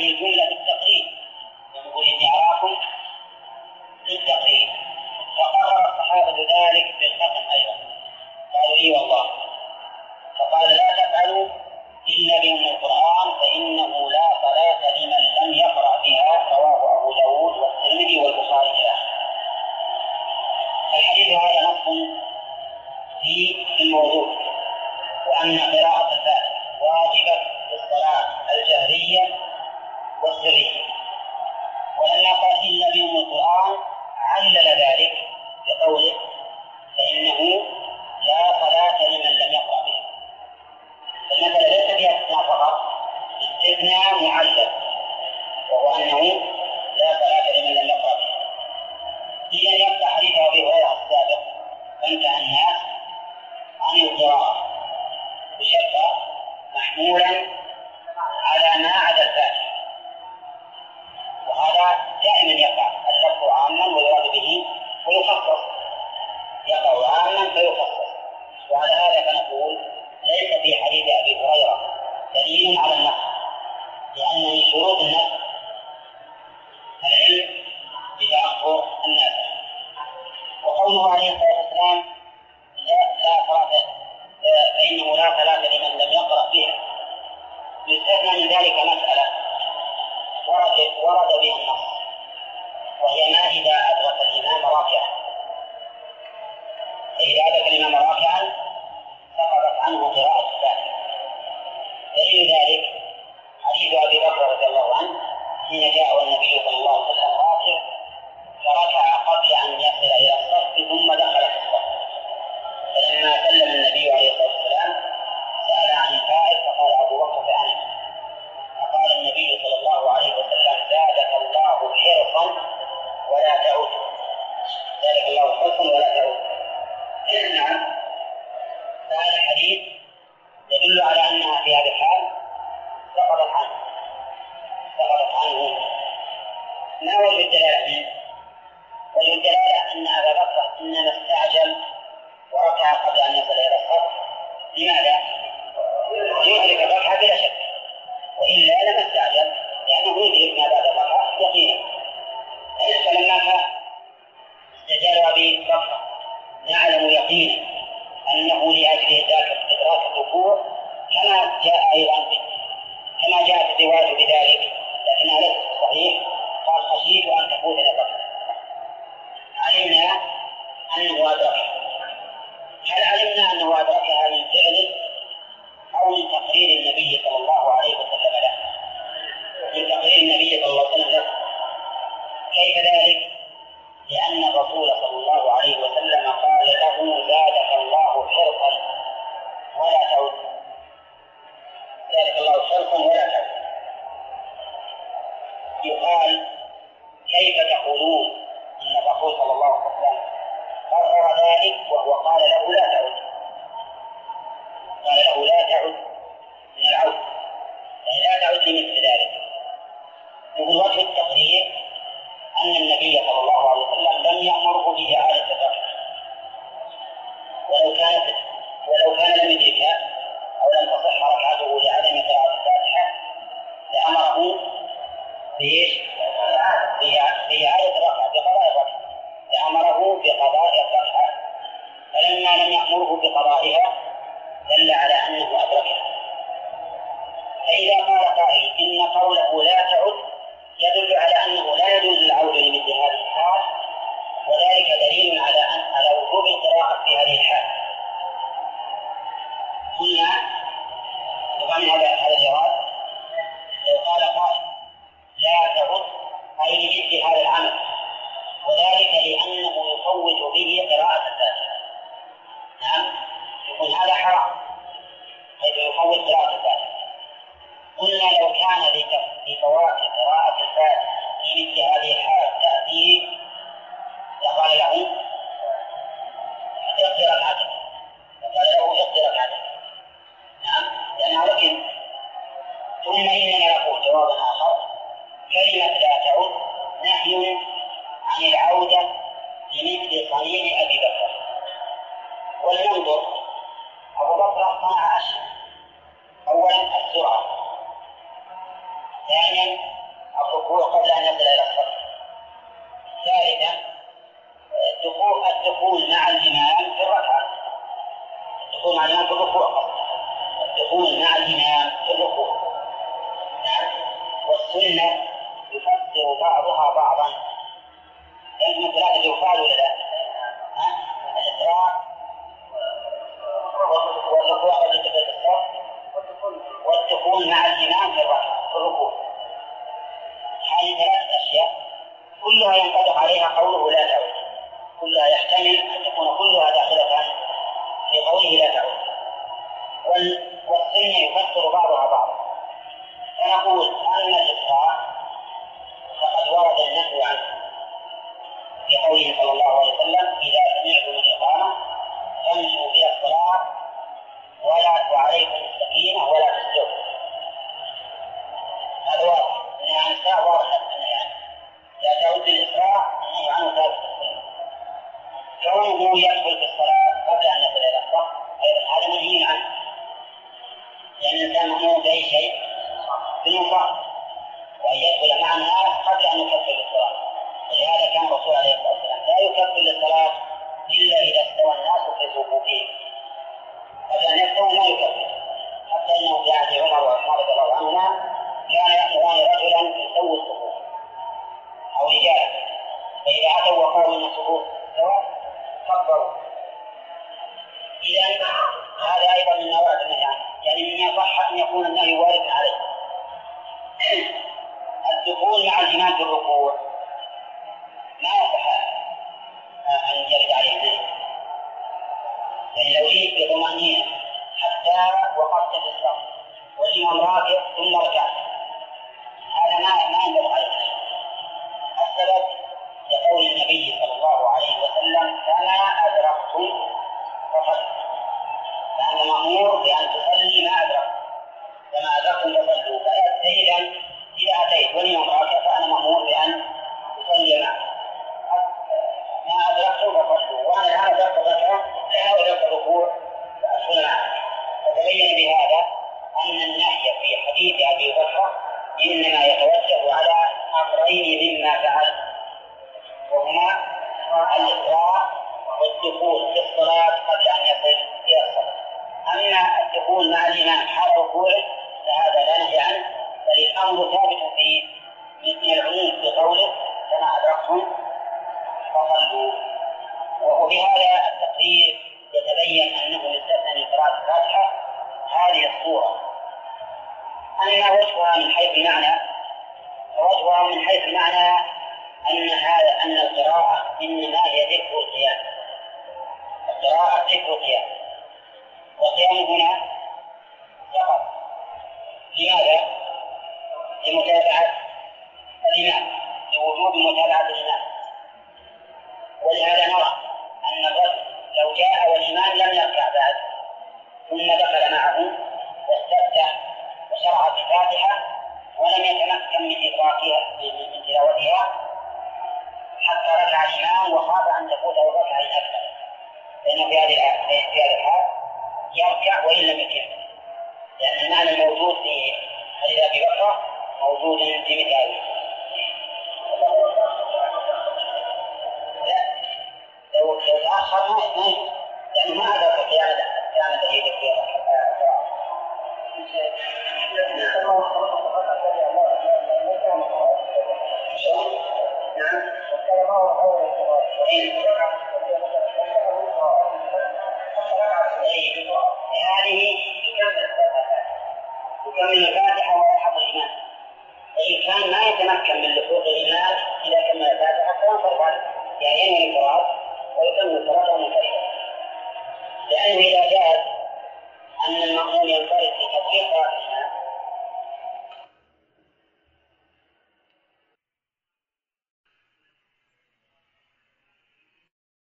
هذه جملة لماذا؟